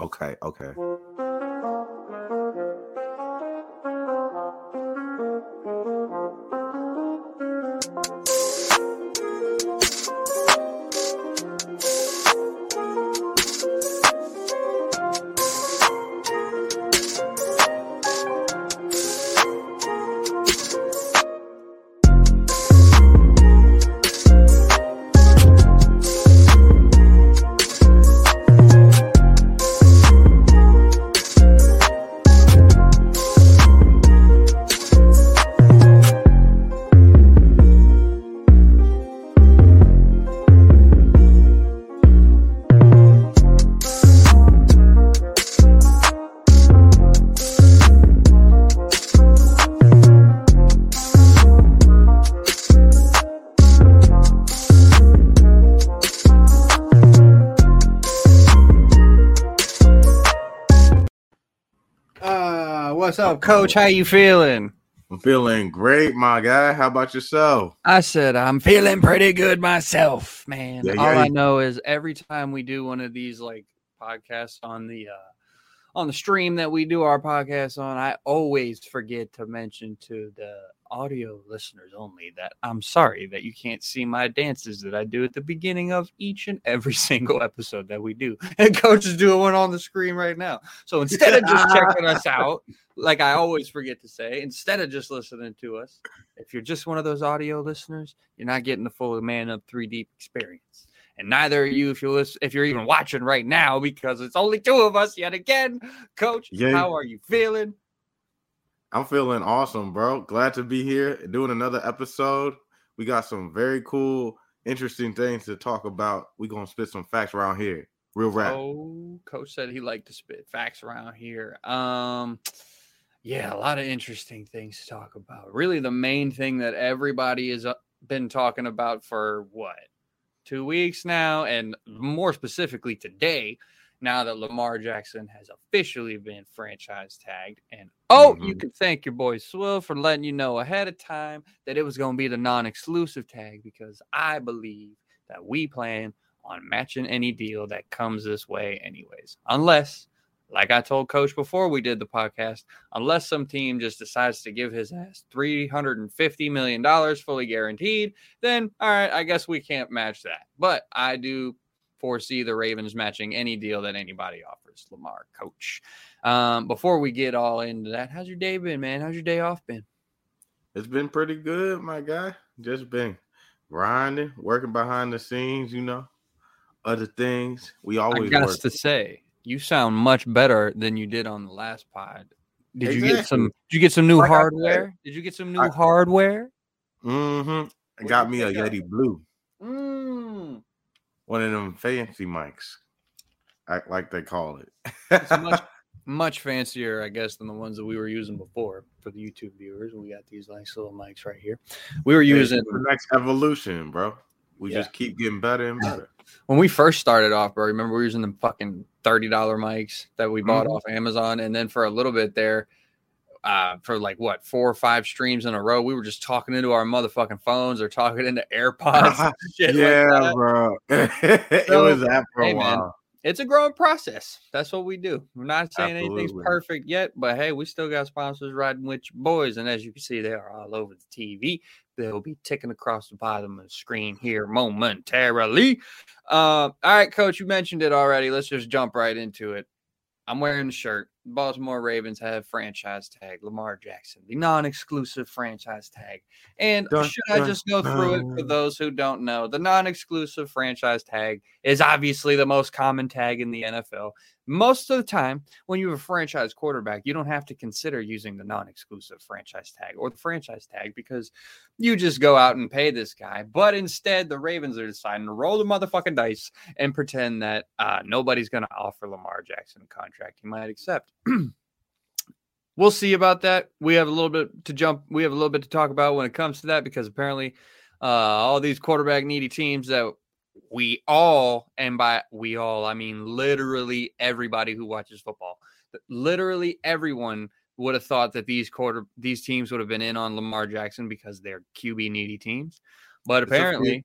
Okay, okay. Coach? How you feeling? I'm feeling great, my guy. How about yourself? I said I'm feeling pretty good myself, man. Yeah, All yeah. I know is every time we do one of these like podcasts on the uh on the stream that we do our podcast on, I always forget to mention to the audio listeners only that I'm sorry that you can't see my dances that I do at the beginning of each and every single episode that we do. And coach is doing one on the screen right now. So instead of just checking us out, like I always forget to say, instead of just listening to us, if you're just one of those audio listeners, you're not getting the full Man Up 3 Deep experience. And neither are you if you're listen, if you're even watching right now, because it's only two of us yet again. Coach, Yeah. how are you feeling? I'm feeling awesome, bro. Glad to be here doing another episode. We got some very cool, interesting things to talk about. We're gonna spit some facts around here. Real rap. Oh, coach said he liked to spit facts around here. Um, yeah, a lot of interesting things to talk about. Really, the main thing that everybody has uh, been talking about for what two weeks now, and more specifically today, now that Lamar Jackson has officially been franchise tagged. And oh, you Mhm. can thank your boy Swill for letting you know ahead of time that it was going to be the non-exclusive tag because I believe that we plan on matching any deal that comes this way, anyways. Unless, like I told Coach before we did the podcast, unless some team just decides to give his ass $350 million fully guaranteed, then all right, I guess we can't match that. But I do foresee the Ravens matching any deal that anybody offers, Lamar, Coach. Um, before we get all into that, how's your day been, man? How's your day off been? It's been pretty good, my guy. Just been grinding, working behind the scenes, you know. Other things. We I always got to say, you sound much better than you did on the last pod. Did you get some? Did you get some new Like I said, hardware? Did you get some new I- hardware? Mm-hmm. Got me a? Yeti Blue, Mm. One of them fancy mics, act like they call it. It's much, much fancier, I guess, than the ones that we were using before for the YouTube viewers. We got these nice little mics right here. We were using the next evolution, bro. We Yeah. just keep getting better and better. when we first started off, bro. Remember we were using the fucking thirty dollar mics that we bought Mhm. off Amazon, and then for a little bit there, uh, for like what four or five streams in a row, we were just talking into our motherfucking phones or talking into AirPods, like yeah, that. bro. it So, was that for hey, a man, while. It's a growing process. That's what we do. We're not saying anything's perfect yet, but hey, we still got sponsors riding with your boys, and as you can see, they are all over the TV. They'll be ticking across the bottom of the screen here momentarily. Uh, all right, coach, you mentioned it already. Let's just jump right into it. I'm wearing the shirt. Baltimore Ravens have franchise tag Lamar Jackson, the non-exclusive franchise tag. And Dun, should I just go through it for those who don't know? The non-exclusive franchise tag is obviously the most common tag in the NFL. Most of the time, when you have a franchise quarterback, you don't have to consider using the non-exclusive franchise tag or the franchise tag because you just go out and pay this guy. But instead, the Ravens are deciding to roll the motherfucking dice and pretend that uh, nobody's going to offer Lamar Jackson a contract he might accept. we'll see about that. We have a little bit to jump. We have a little bit to talk about when it comes to that because apparently, uh, all these quarterback needy teams that we all, and by we all, I mean literally everybody who watches football, literally everyone would have thought that these quarter these teams would have been in on Lamar Jackson because they're QB needy teams. But It's apparently,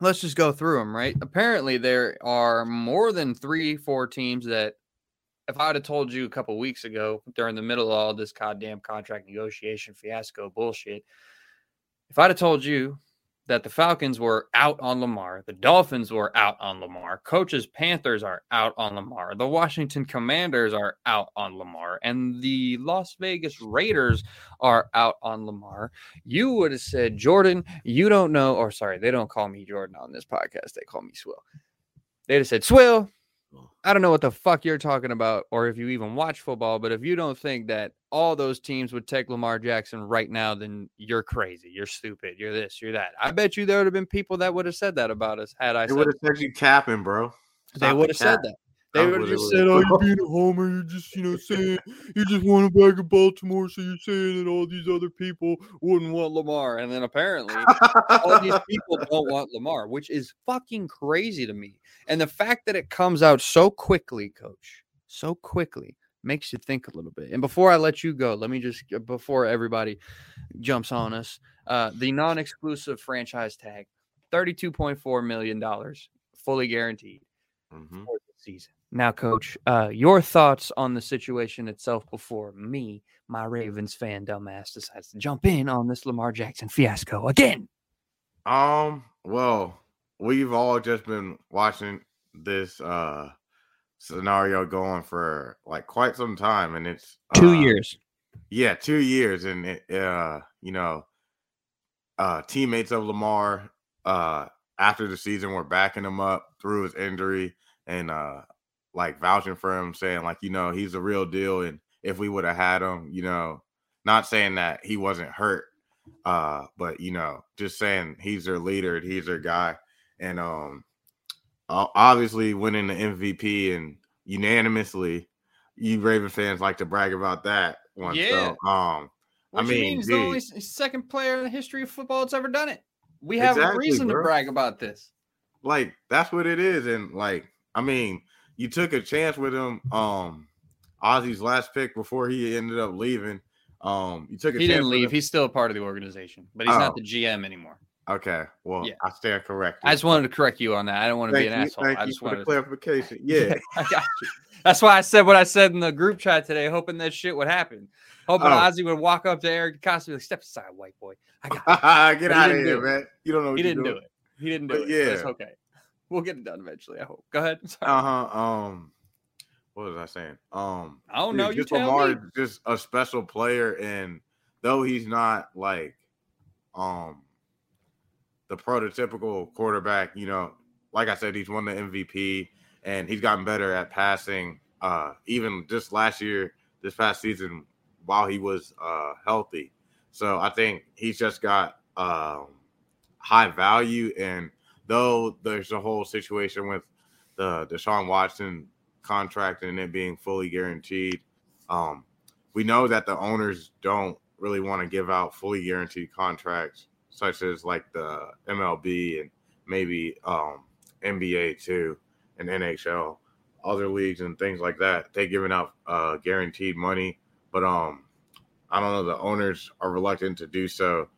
let's just go through them, right? Apparently, there are more than three, four teams that, if I would have told you a couple weeks ago, during the middle of all this goddamn contract negotiation fiasco bullshit, if I'd have told you that the Falcons were out on Lamar, the Dolphins were out on Lamar, coaches Panthers are out on Lamar, the Washington Commanders are out on Lamar, and the Las Vegas Raiders are out on Lamar, you would have said, Jordan, you don't know, or sorry, they don't call me Jordan on this podcast, they call me Swill. They'd have said, Swill, I don't know what the fuck you're talking about, or if you even watch football, but if you don't think that all those teams would take Lamar Jackson right now, then you're crazy. You're stupid. You're this, you're that. I bet you there would have been people that would have said that about us had I They said would have said you capping, bro. they Stop would the have said that. They would have just said, "Oh, you're being a homer. You're just, you know, saying you just want to back in Baltimore, so you're saying that all these other people wouldn't want Lamar." And then apparently, all these people don't want Lamar, which is fucking crazy to me. And the fact that it comes out so quickly, coach, so quickly makes you think a little bit. And before I let you go, let me just uh, before everybody jumps on us, uh, the non-exclusive franchise tag, thirty-two point four million dollars, fully guaranteed Mhm. for the season. Now, coach, uh, your thoughts on the situation itself before me, my Ravens fan dumbass, decides to jump in on this Lamar Jackson fiasco again. Um, well, we've all just been watching this uh scenario going for like quite some time, and it's Two uh, years. Yeah, two years, and it, uh, you know, uh, teammates of Lamar, uh, after the season were backing him up through his injury and uh, like vouching for him, saying like, you know, he's a real deal, and if we would have had him, you know, not saying that he wasn't hurt, uh, but you know, just saying he's their leader, he's their guy, and um, obviously winning the MVP and unanimously, you Raven fans like to brag about that one. Yeah. So, um, I mean, means the only second player in the history of football that's ever done it. We have a Exactly, reason to brag about this. like that's what it is, and like, I mean, you took a chance with him. Um, Ozzy's last pick before he ended up leaving. Um, you took a He didn't leave. He's still a part of the organization, but he's Oh. not the GM anymore. Okay, well, Yeah. I stand corrected. I just wanted to correct you on that. I don't want to thank be an you, asshole. thank I you for wanted the to clarification. Yeah, I got you. That's why I said what I said in the group chat today, hoping that shit would happen. Hoping Oh. Ozzy would walk up to Eric Costa like, step aside, white boy. I got it. get But out of here, man. You don't know what He didn't do it. He didn't do But it. but It's okay. We'll get it done eventually, I hope. Go ahead. Uh huh. Um, what was I saying? Um, I don't dude, know. You just tell Lamar me. is just a special player, and though he's not like, um, the prototypical quarterback, you know, like I said, he's won the MVP, and he's gotten better at passing. Uh, even just last year, this past season, while he was uh healthy, so I think he's just got um high value, and though there's a whole situation with the Deshaun Watson contract and it being fully guaranteed. Um, we know that the owners don't really want to give out fully guaranteed contracts, such as like the MLB and maybe um, NBA too, and NHL, other leagues and things like that. They're giving out uh, guaranteed money, but um, I don't know. The owners are reluctant to do so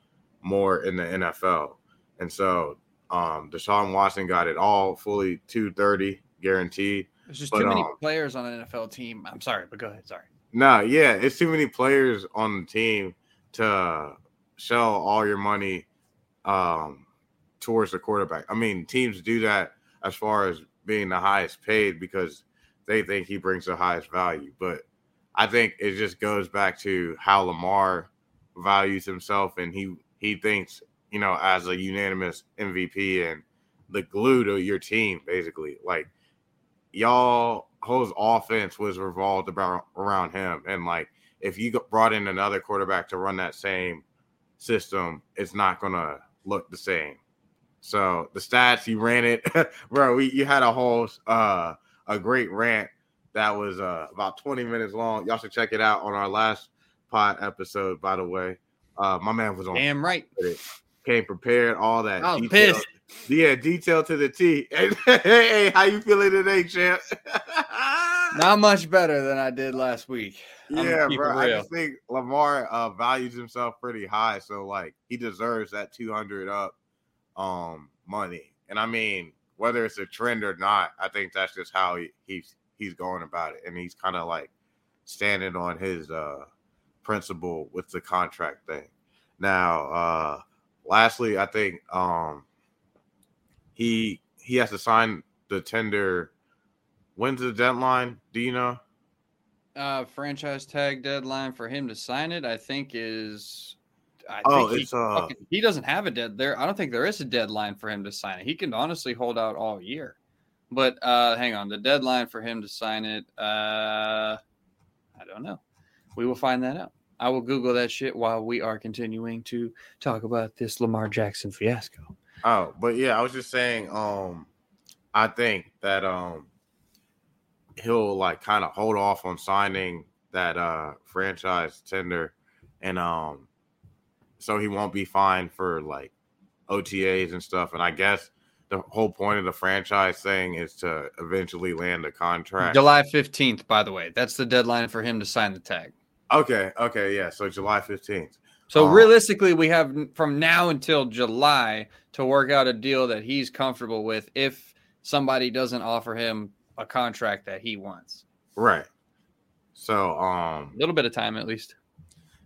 more in the NFL, and so um, Deshaun Watson got it all fully 230 guaranteed. There's just but, too many um, players on an NFL team. I'm sorry, but go ahead. Sorry. No, yeah, it's too many players on the team to shell all your money um, towards the quarterback. I mean, teams do that as far as being the highest paid because they think he brings the highest value. But I think it just goes back to how Lamar values himself, and he he thinks you know as a unanimous MVP and the glue to your team, basically. Like y'all whole offense was revolved about around him, and like if you brought in another quarterback to run that same system, it's not gonna look the same. So the stats he ran it, bro. We you had a whole uh a great rant that was uh about 20 minutes long. Y'all should check it out on our last pod episode, by the way. Uh my man was on Damn right. it. Came prepared, all that. I was detail- pissed. Yeah, detail to the T. Hey, hey, how you feeling today, champ? Not much better than I did last week. Yeah, bro. I just think Lamar uh, values himself pretty high, so like he deserves that two hundred up um money. And I mean, whether it's a trend or not, I think that's just how he, he's he's going about it, and he's kind of like standing on his uh principle with the contract thing. Now, uh lastly, I think um he he has to sign the tender. When's the deadline? Do you know? Uh, franchise tag deadline for him to sign it, I think is. I Oh, think it's, he, uh, fucking- he doesn't have a dead there. I don't think there is a deadline for him to sign it. He can honestly hold out all year. But uh, hang on, the deadline for him to sign it, uh, I don't know. We will find that out. I will Google that shit while we are continuing to talk about this Lamar Jackson fiasco. Oh, but yeah, I was just saying, um, I think that um he'll like kind of hold off on signing that uh franchise tender and um so he won't be fined for like OTAs and stuff. And I guess the whole point of the franchise thing is to eventually land a contract. July 15th, by the way. That's the deadline for him to sign the tag. Okay, okay, yeah. So July 15th. So Oh. realistically, we have from now until July to work out a deal that he's comfortable with if somebody doesn't offer him a contract that he wants. Right. So um A little bit of time at least.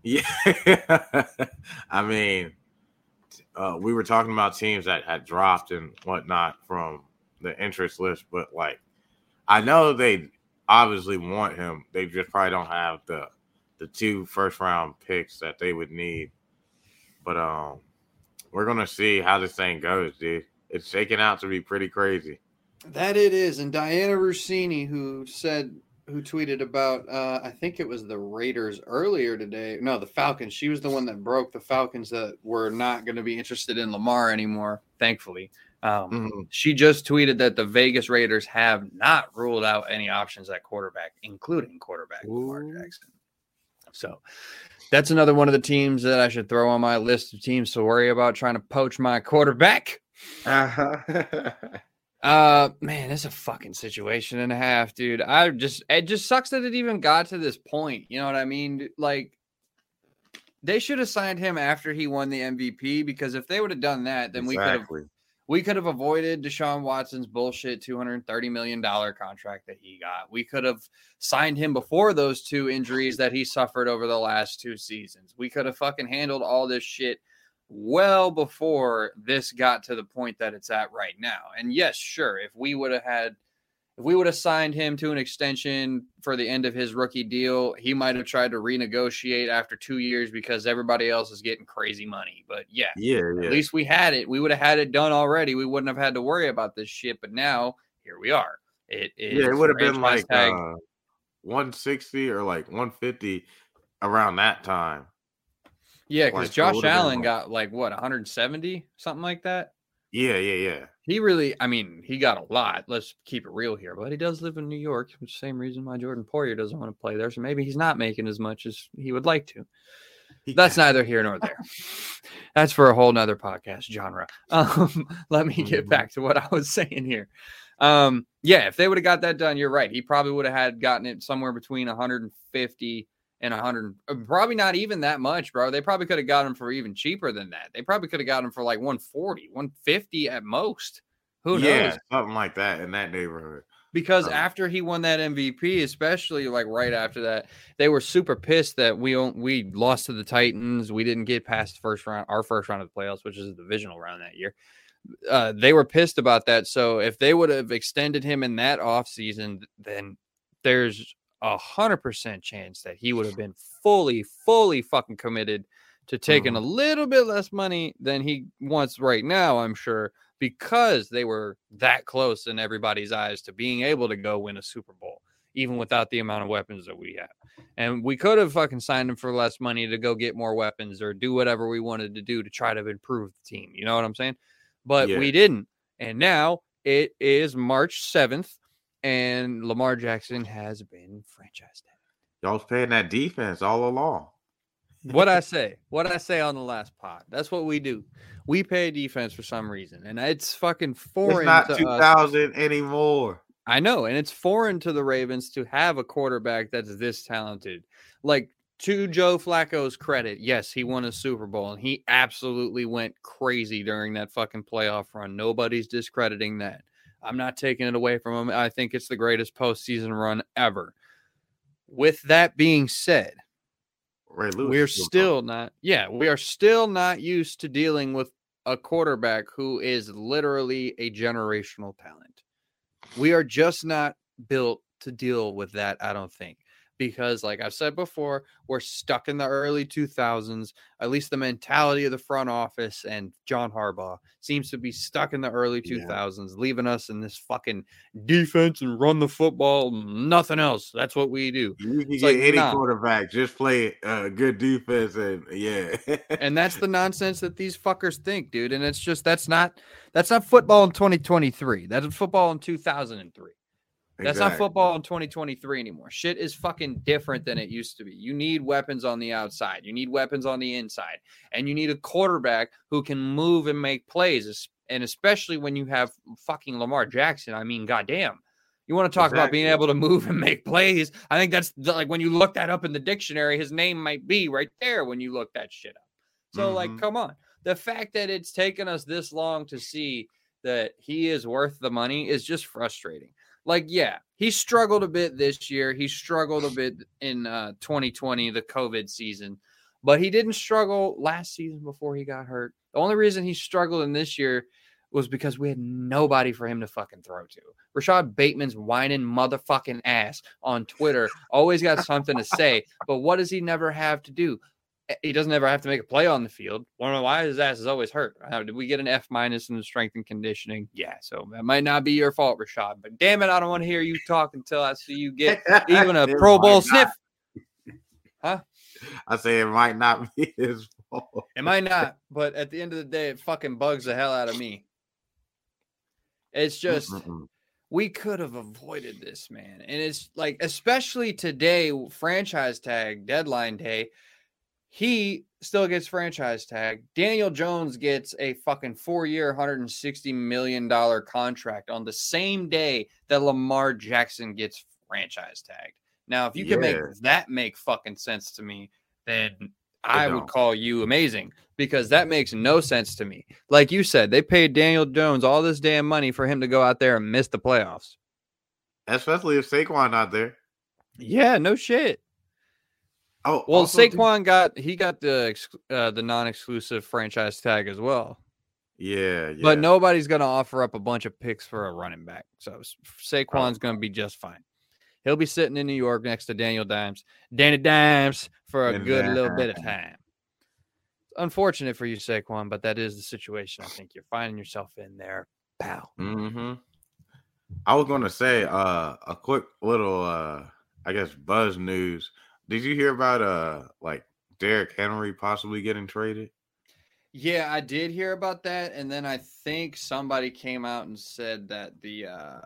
Yeah, I mean, uh, we were talking about teams that had dropped and whatnot from the interest list, but like, I know they obviously want him. They just probably don't have the the two first round picks that they would need. But um, we're gonna see how this thing goes, dude. It's shaking out to be pretty crazy. That it is. And Dianna Russini, who said, who tweeted about, uh, I think it was the Raiders earlier today. No, the Falcons. She was the one that broke the Falcons that were not going to be interested in Lamar anymore, thankfully. Um, Mhm. She just tweeted that the Vegas Raiders have not ruled out any options at quarterback, including quarterback Lamar Jackson. So that's another one of the teams that I should throw on my list of teams to worry about trying to poach my quarterback. Uh-huh. uh man, it's a fucking situation and a half, dude. I just it just sucks that it even got to this point. You know what I mean? Like they should have signed him after he won the MVP because if they would have done that, then we could have exactly. We could have avoided Deshaun Watson's bullshit $230 million contract that he got. We could have signed him before those two injuries that he suffered over the last two seasons. We could have fucking handled all this shit well before this got to the point that it's at right now. And yes, sure, if we would have had if we would have signed him to an extension for the end of his rookie deal, he might have tried to renegotiate after 2 years because everybody else is getting crazy money. But yeah, Yeah, yeah. at least we had it. We would have had it done already. We wouldn't have had to worry about this shit. But now here we are. It is yeah, it would have been like uh, 160 or like 150 around that time. yeah, because like, Josh Allen got like what 170 something like that. Yeah, yeah, yeah. He really, I mean, he got a lot. Let's keep it real here. But he does live in New York, which same reason why Jordan Poyer doesn't want to play there. So maybe he's not making as much as he would like to. He- That's neither here nor there. That's for a whole nother podcast genre. Um, let me get Mhm. back to what I was saying here. Um, yeah, if they would have got that done, you're right. He probably would have had gotten it somewhere between 150 and 100. uh, Probably not even that much, bro. They probably could have got him for even cheaper than that. They probably could have got him for like 140, 150 at most. Who knows yeah, something like that in that neighborhood. because Um, after he won that MVP, especially like right after that, they were super pissed that we we lost to the Titans. We didn't get past the first round, our first round of the playoffs, which is a divisional round that year. Uh, they were pissed about that. So if they would have extended him in that offseason, then there's a hundred percent chance that he would have been fully, fully fucking committed to taking a mm-hmm. little bit less money than he wants right now, I'm sure, because they were that close in everybody's eyes to being able to go win a Super Bowl, even without the amount of weapons that we have. And we could have fucking signed him for less money to go get more weapons or do whatever we wanted to do to try to improve the team. You know what I'm saying? But Yeah. we didn't. And now it is March 7th, and Lamar Jackson has been franchised. Y'all was paying that defense all along. what I say, what I say on the last pod. That's what we do. We pay defense for some reason, and it's fucking foreign It's not 2000 anymore. I know, and it's foreign to the Ravens to have a quarterback that's this talented. Like to Joe Flacco's credit, yes, he won a Super Bowl and he absolutely went crazy during that fucking playoff run. Nobody's discrediting that. I'm not taking it away from him. I think it's the greatest postseason run ever. With that being said, we're still not, yeah, we are still not used to dealing with a quarterback who is literally a generational talent. We are just not built to deal with that, I don't think. Because, like I've said before, we're stuck in the early 2000s. At least the mentality of the front office and John Harbaugh seems to be stuck in the early Yeah. 2000s, leaving us in this fucking defense and run the football, nothing else. That's what we do. You can It's get like, any nah. quarterback, just play uh, good defense, and yeah, and that's the nonsense that these fuckers think, dude. And it's just that's not that's not football in 2023. That's football in 2003. That's not football in 2023 anymore. Shit is fucking different than it used to be. You need weapons on the outside. You need weapons on the inside. And you need a quarterback who can move and make plays. And especially when you have fucking Lamar Jackson. I mean, goddamn. You want to talk about being able to move and make plays? I think that's the, like when you look that up in the dictionary, his name might be right there when you look that shit up. So, like, Mhm. come on. The fact that it's taken us this long to see that he is worth the money is just frustrating. Like, yeah, he struggled a bit this year. He struggled a bit in uh, 2020, the COVID season, but he didn't struggle last season before he got hurt. The only reason he struggled in this year was because we had nobody for him to fucking throw to. Rashod Bateman's whining motherfucking ass on Twitter always got something to say, but what does he never have to do? Eh, He doesn't ever have to make a play on the field. Know why his ass is always hurt? Did we get an F minus in the strength and conditioning? Yeah, so that might not be your fault, Rashod. But damn it, I don't want to hear you talk until I see you get even a Pro Bowl might sniff. Huh? I say it might not be his fault. It might not, but at the end of the day, it fucking bugs the hell out of me. It's just we could have avoided this, man. And it's like, especially today, franchise tag deadline day, he still gets franchise tag. Daniel Jones gets a fucking four year, $160 million contract on the same day that Lamar Jackson gets franchise tagged. Now, if you can make Yeah. that make fucking sense to me, then I would call you amazing because that makes no sense to me. Like you said, they paid Daniel Jones all this damn money for him to go out there and miss the playoffs. Especially if Saquon not there. Yeah, no shit. Oh, Well, Saquon got he got the uh, the non-exclusive franchise tag as well. Yeah, yeah. But nobody's going to offer up a bunch of picks for a running back. So S- Saquon's going to be just fine. He'll be sitting in New York next to Daniel Dimes, Danny Dimes for a Danny good little bit of time. Unfortunate for you, Saquon, but that is the situation I think you're finding yourself in there, pal. hmm I was gonna say uh a quick little uh I guess buzz news. Did you hear about uh like Derrick Henry possibly getting traded? Yeah, I did hear about that, and then I think somebody came out and said that the uh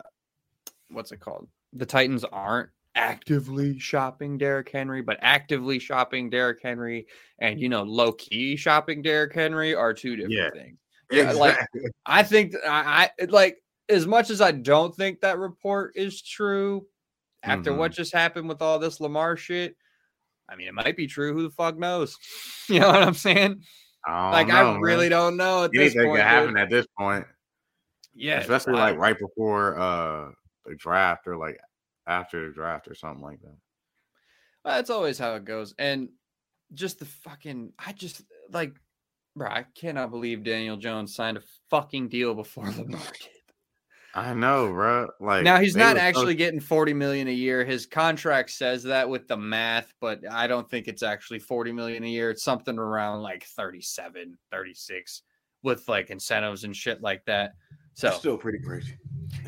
what's it called? The Titans aren't actively shopping Derrick Henry, but actively shopping Derrick Henry and you know low key shopping Derrick Henry are two different Yeah. things. Yeah, like- Exactly. I think I, I like as much as I don't think that report is true after what just happened with all this Lamar shit. I mean, it might be true. Who the fuck knows? You know what I'm saying? I like know, I man. really don't know at this anything point. can dude. happen at this point. Yeah, especially wild. like right before uh the draft or like after the draft or something like that. Well, that's always how it goes. And just the fucking, I just like, bro, I cannot believe Daniel Jones signed a fucking deal before Lamar did. I know, bro. Like Now he's not were so- actually getting 40 million a year. His contract says that with the math, but I don't think it's actually 40 million a year. It's something around like 37, 36 with like incentives and shit like that. So That's still pretty crazy.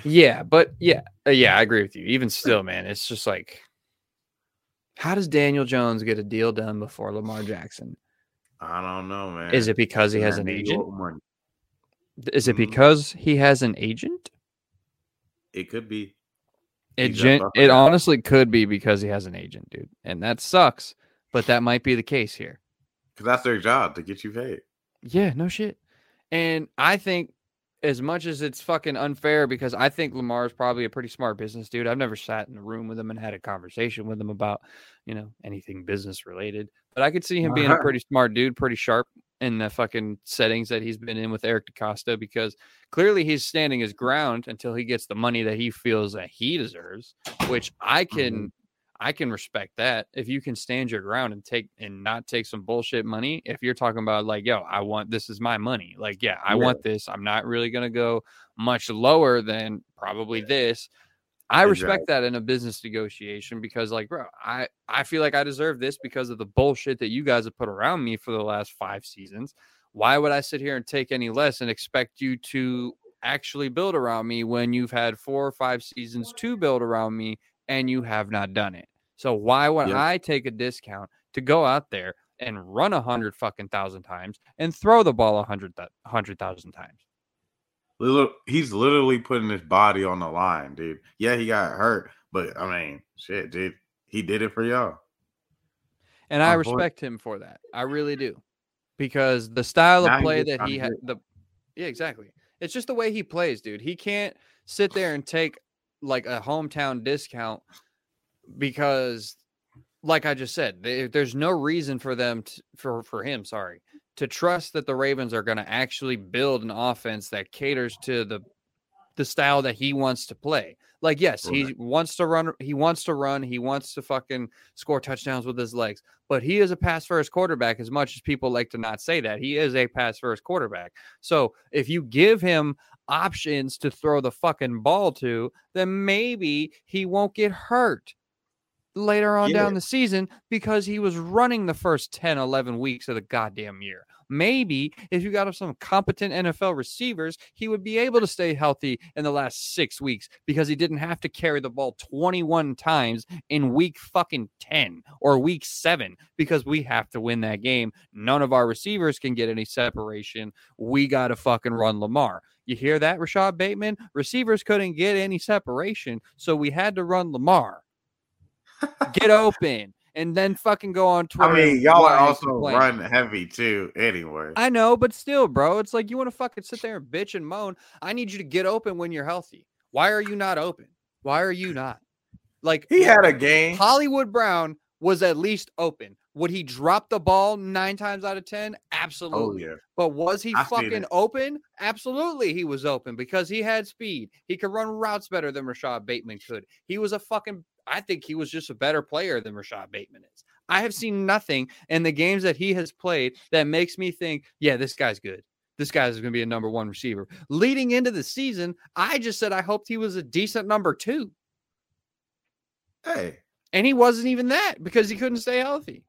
Yeah, but yeah, uh, yeah, I agree with you. Even still, man, it's just like, how does Daniel Jones get a deal done before Lamar Jackson? I don't know, man. Is it because he has an agent? Is it Mhm. because he has an agent? It could be. It gen- it honestly could be because he has an agent, dude, and that sucks. But that might be the case here. Because that's their job to get you paid. Yeah, no shit. And I think as much as it's fucking unfair because I think Lamar is probably a pretty smart business dude. I've never sat in a room with him and had a conversation with him about, you know, anything business related. But I could see him being a pretty smart dude, pretty sharp in the fucking settings that he's been in with Eric DeCosta because clearly he's standing his ground until he gets the money that he feels that he deserves, which I can Mhm. I can respect that. If you can stand your ground and take and not take some bullshit money, if you're talking about like, yo, I want this is my money. Like, yeah, I Yeah. want this. I'm not really gonna go much lower than probably this. I respect that in a business negotiation because, like, bro, I I feel like I deserve this because of the bullshit that you guys have put around me for the last five seasons. Why would I sit here and take any less and expect you to actually build around me when you've had four or five seasons to build around me and you have not done it? So why would Yep. I take a discount to go out there and run a hundred fucking thousand times and throw the ball a hundred hundred thousand times? He's literally putting his body on the line, dude. Yeah, he got hurt, but I mean, shit, dude, he did it for y'all. And I On point. respect him for that. I really do. Because the style Now of he play just that he had the Yeah, exactly. It's just the way he plays, dude. He can't sit there and take like a hometown discount because like I just said, there- there's no reason for them to, for for him, sorry, to trust that the Ravens are going to actually build an offense that caters to the the style that he wants to play. Like, yes, he wants to run. He wants to run. He wants to fucking score touchdowns with his legs. But he is a pass first quarterback. As much as people like to not say that, he is a pass first quarterback. So if you give him options to throw the fucking ball to, then maybe he won't get hurt later on Yeah. down the season because he was running the first 10, 11 weeks of the goddamn year. Maybe if you got some competent NFL receivers, he would be able to stay healthy in the last six weeks because he didn't have to carry the ball 21 times in week fucking 10 or week seven because we have to win that game. None of our receivers can get any separation. We got to fucking run Lamar. You hear that, Rashod Bateman? Receivers couldn't get any separation, so we had to run Lamar. Get open and then fucking go on Twitter. I mean, y'all are also run heavy too, anyway. I know, but still, bro, it's like you want to fucking sit there and bitch and moan. I need you to get open when you're healthy. Why are you not open? Why are you not? Like he had a game. Hollywood Brown was at least open. Would he drop the ball nine times out of ten? Oh Absolutely. yeah, But was he I fucking open? Absolutely, he was open because he had speed. He could run routes better than Rashod Bateman could. He was a fucking. I think he was just a better player than Rashod Bateman is. I have seen nothing in the games that he has played that makes me think, yeah, this guy's good. This guy's going to be a number one receiver. Leading into the season, I just said I hoped he was a decent number two, hey, and he wasn't even that because he couldn't stay healthy.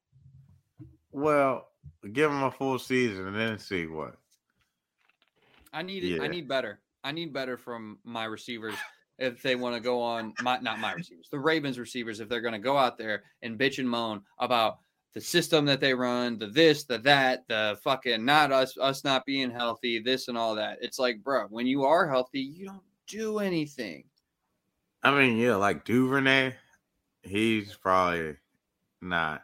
well, give him a full season and then see what. I need it. I need better. I need better from my receivers if they want to go on my not my receivers, the Ravens receivers, if they're going to go out there and bitch and moan about the system that they run, the this, the that, the fucking not us, us not being healthy, this and all that. It's like, bro, when you are healthy, you don't do anything. I mean, yeah, like Duvernay, he's probably not.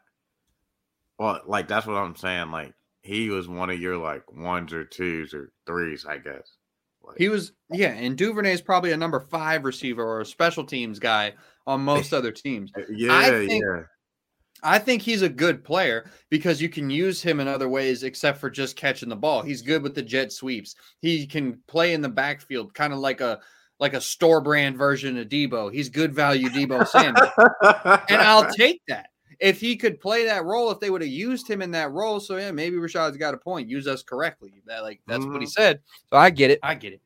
Well, like that's what I'm saying. Like he was one of your like ones or twos or threes, I guess. Like, He was, yeah, and Duvernay is probably a number five receiver or a special teams guy on most other teams. yeah, think- yeah. I think he's a good player because you can use him in other ways except for just catching the ball. He's good with the jet sweeps. He can play in the backfield, kind of like a like a store brand version of Deebo. He's good value Deebo Samuel. and I'll take that. If he could play that role, if they would have used him in that role, so yeah, maybe Rashod's got a point. Use us correctly. That like that's what he Mhm. said. So I get it. I get it.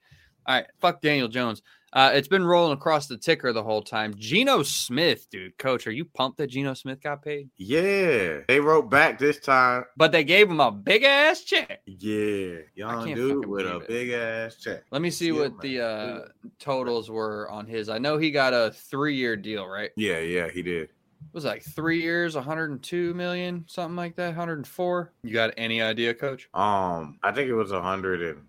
All right, fuck Daniel Jones. Uh, it's been rolling across the ticker the whole time. Geno Smith, dude, coach, are you pumped that Geno Smith got paid? yeah, they wrote back this time. But they gave him a big ass check. Yeah, young dude with a it. big ass check. Let me see Yeah, what man. the uh, totals were on his. I know he got a three year deal, right? Yeah, yeah, he did. It was like three years, 102 million, something like that, 104. You got any idea, coach? Um, I think it was a hundred and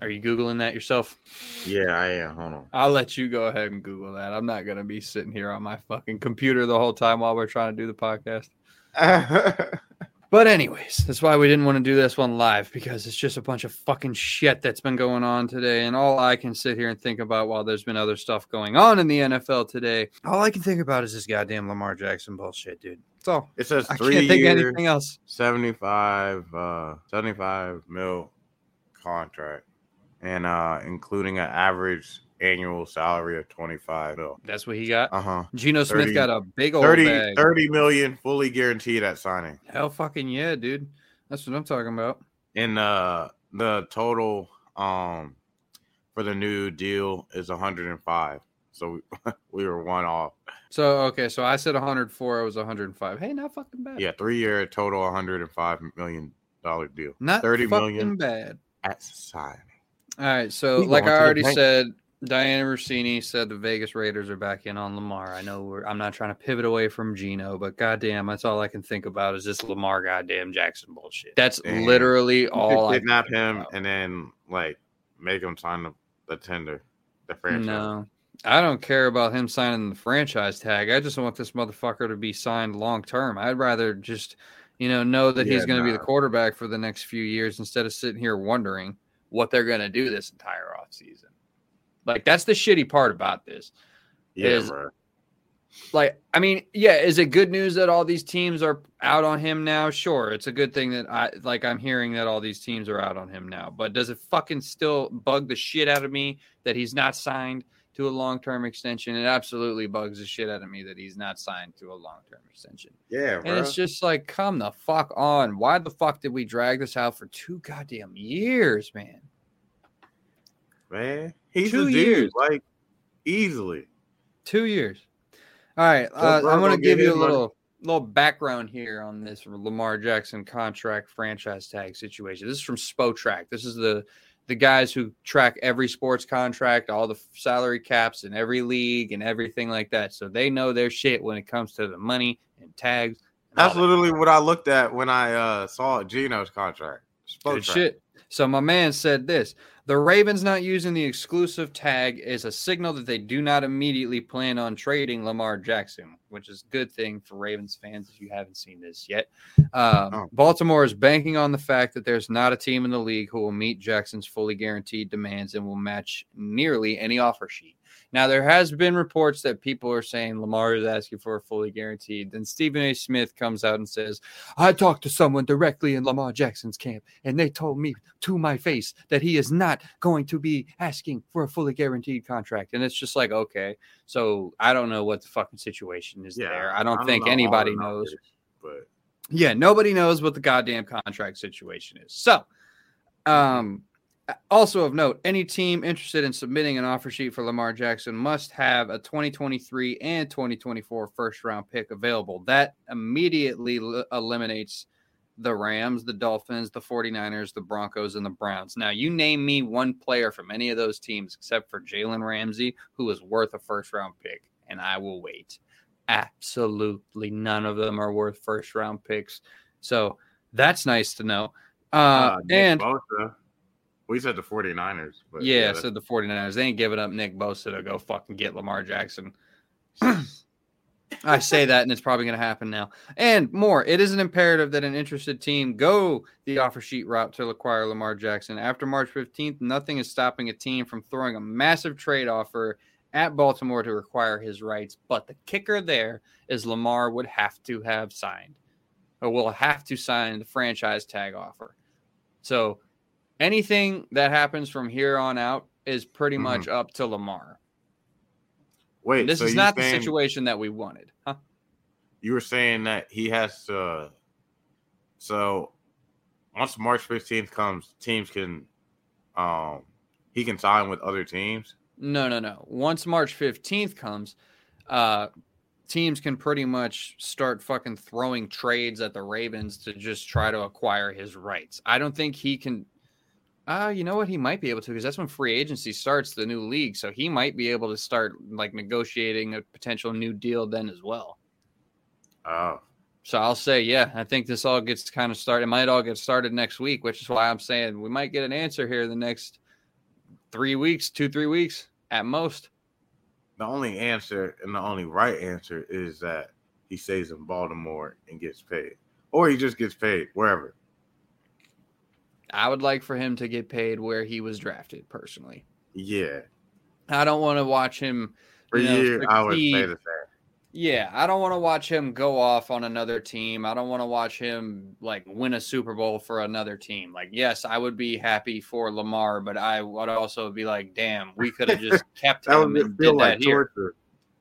Are you Googling that yourself? Yeah, I am. Hold on. I'll let you go ahead and Google that. I'm not going to be sitting here on my fucking computer the whole time while we're trying to do the podcast. But anyways, that's why we didn't want to do this one live because it's just a bunch of fucking shit that's been going on today, and all I can sit here and think about while there's been other stuff going on in the NFL today, all I can think about is this goddamn Lamar Jackson bullshit, dude. That's all. It says I three can't think of years, anything else. 75, uh, 75 mil contract, and uh, including an average annual salary of 25 mil. That's what he got. Uh huh. Geno Smith 30 got a big old 30, bag. 30 million fully guaranteed at signing. Hell fucking yeah, dude. That's what I'm talking about. And uh, the total um for the new deal is 105. So we, we were one off. So okay, so I said 104. It was 105. Hey, not fucking bad. Yeah, three year total 105 million dollar deal. not 30 fucking million. bad. At signing. All right, so We like I already said, Dianna Russini said the Vegas Raiders are back in on Lamar. I know we're, I'm not trying to pivot away from Geno, but goddamn, that's all I can think about is this Lamar goddamn Jackson bullshit. That's Damn. literally You all could I kidnap can think him about. and then like make him sign the, the tender, the franchise. No, I don't care about him signing the franchise tag. I just want this motherfucker to be signed long term. I'd rather just, you know, know that he's going to be the quarterback for the next few years instead of sitting here wondering what they're going to do this entire offseason. Like that's the shitty part about this. Yeah, is- bro. Like, I mean, yeah, is it good news that all these teams are out on him now? Sure, it's a good thing that I like. I'm hearing that all these teams are out on him now, but does it fucking still bug the shit out of me that he's not signed to a long term extension? It absolutely bugs the shit out of me that he's not signed to a long term extension. Yeah, bro. And it's just like, come the fuck on. Why the fuck did we drag this out for two goddamn years, man? man. He's Two years. like easily. Two years. All right, uh, I'm gonna give you a money. little little background here on this Lamar Jackson contract franchise tag situation. This is from Spotrac. This is the the guys who track every sports contract, all the salary caps in every league and everything like that. So they know their shit when it comes to the money and tags. and That's that literally what I looked at when I uh, saw Geno's contract. Good Spotrac. shit. So my man said this: the Ravens not using the exclusive tag is a signal that they do not immediately plan on trading Lamar Jackson, which is a good thing for Ravens fans if you haven't seen this yet. Um, Oh. Baltimore is banking on the fact that there's not a team in the league who will meet Jackson's fully guaranteed demands and will match nearly any offer sheet. Now there has been reports that people are saying Lamar is asking for a fully guaranteed. Then Stephen A. Smith comes out and says, I talked to someone directly in Lamar Jackson's camp, and they told me to my face that he is not going to be asking for a fully guaranteed contract. And it's just like, okay, so I don't know what the fucking situation is Yeah, there. I don't I think know anybody knows. But Yeah, nobody knows what the goddamn contract situation is. So, um, also of note, any team interested in submitting an offer sheet for Lamar Jackson must have a 2023 and 2024 first round pick available. That immediately l- eliminates the Rams, the Dolphins, the 49ers, the Broncos, and the Browns. Now, you name me one player from any of those teams except for Jalen Ramsey who is worth a first round pick, and I will wait. Absolutely none of them are worth first round picks. So that's nice to know. Uh, uh, and Bosa, we said the 49ers. But yeah, that's- so the 49ers, they ain't giving up Nick Bosa to go fucking get Lamar Jackson. I say that, and it's probably going to happen now. And more, it is an imperative that an interested team go the offer sheet route to acquire Lamar Jackson. After March 15th, nothing is stopping a team from throwing a massive trade offer at Baltimore to acquire his rights. But the kicker there is Lamar would have to have signed, or will have to sign the franchise tag offer. So anything that happens from here on out is pretty Mhm. much up to Lamar. wait, this so is not saying- the situation that we wanted. Huh? You were saying that he has to. So once March 15th comes, teams can, um, he can sign with other teams. No, no, no. Once March 15th comes, uh, teams can pretty much start fucking throwing trades at the Ravens to just try to acquire his rights. I don't think he can. Uh, you know what? He might be able to because that's when free agency starts the new league. So he might be able to start like negotiating a potential new deal then as well. Oh, So I'll say, yeah, I think this all gets kind of started. It might all get started next week, which is why I'm saying we might get an answer here in the next three weeks, two, three weeks at most. the only answer and the only right answer is that he stays in Baltimore and gets paid. or he just gets paid wherever. I would like for him to get paid where he was drafted personally. Yeah. I don't want to watch him For you know, you, I would say the same. Yeah, I don't want to watch him go off on another team. I don't want to watch him like win a Super Bowl for another team. Like, yes, I would be happy for Lamar, but I would also be like, damn, we could have just kept That him would and feel did like that here. torture.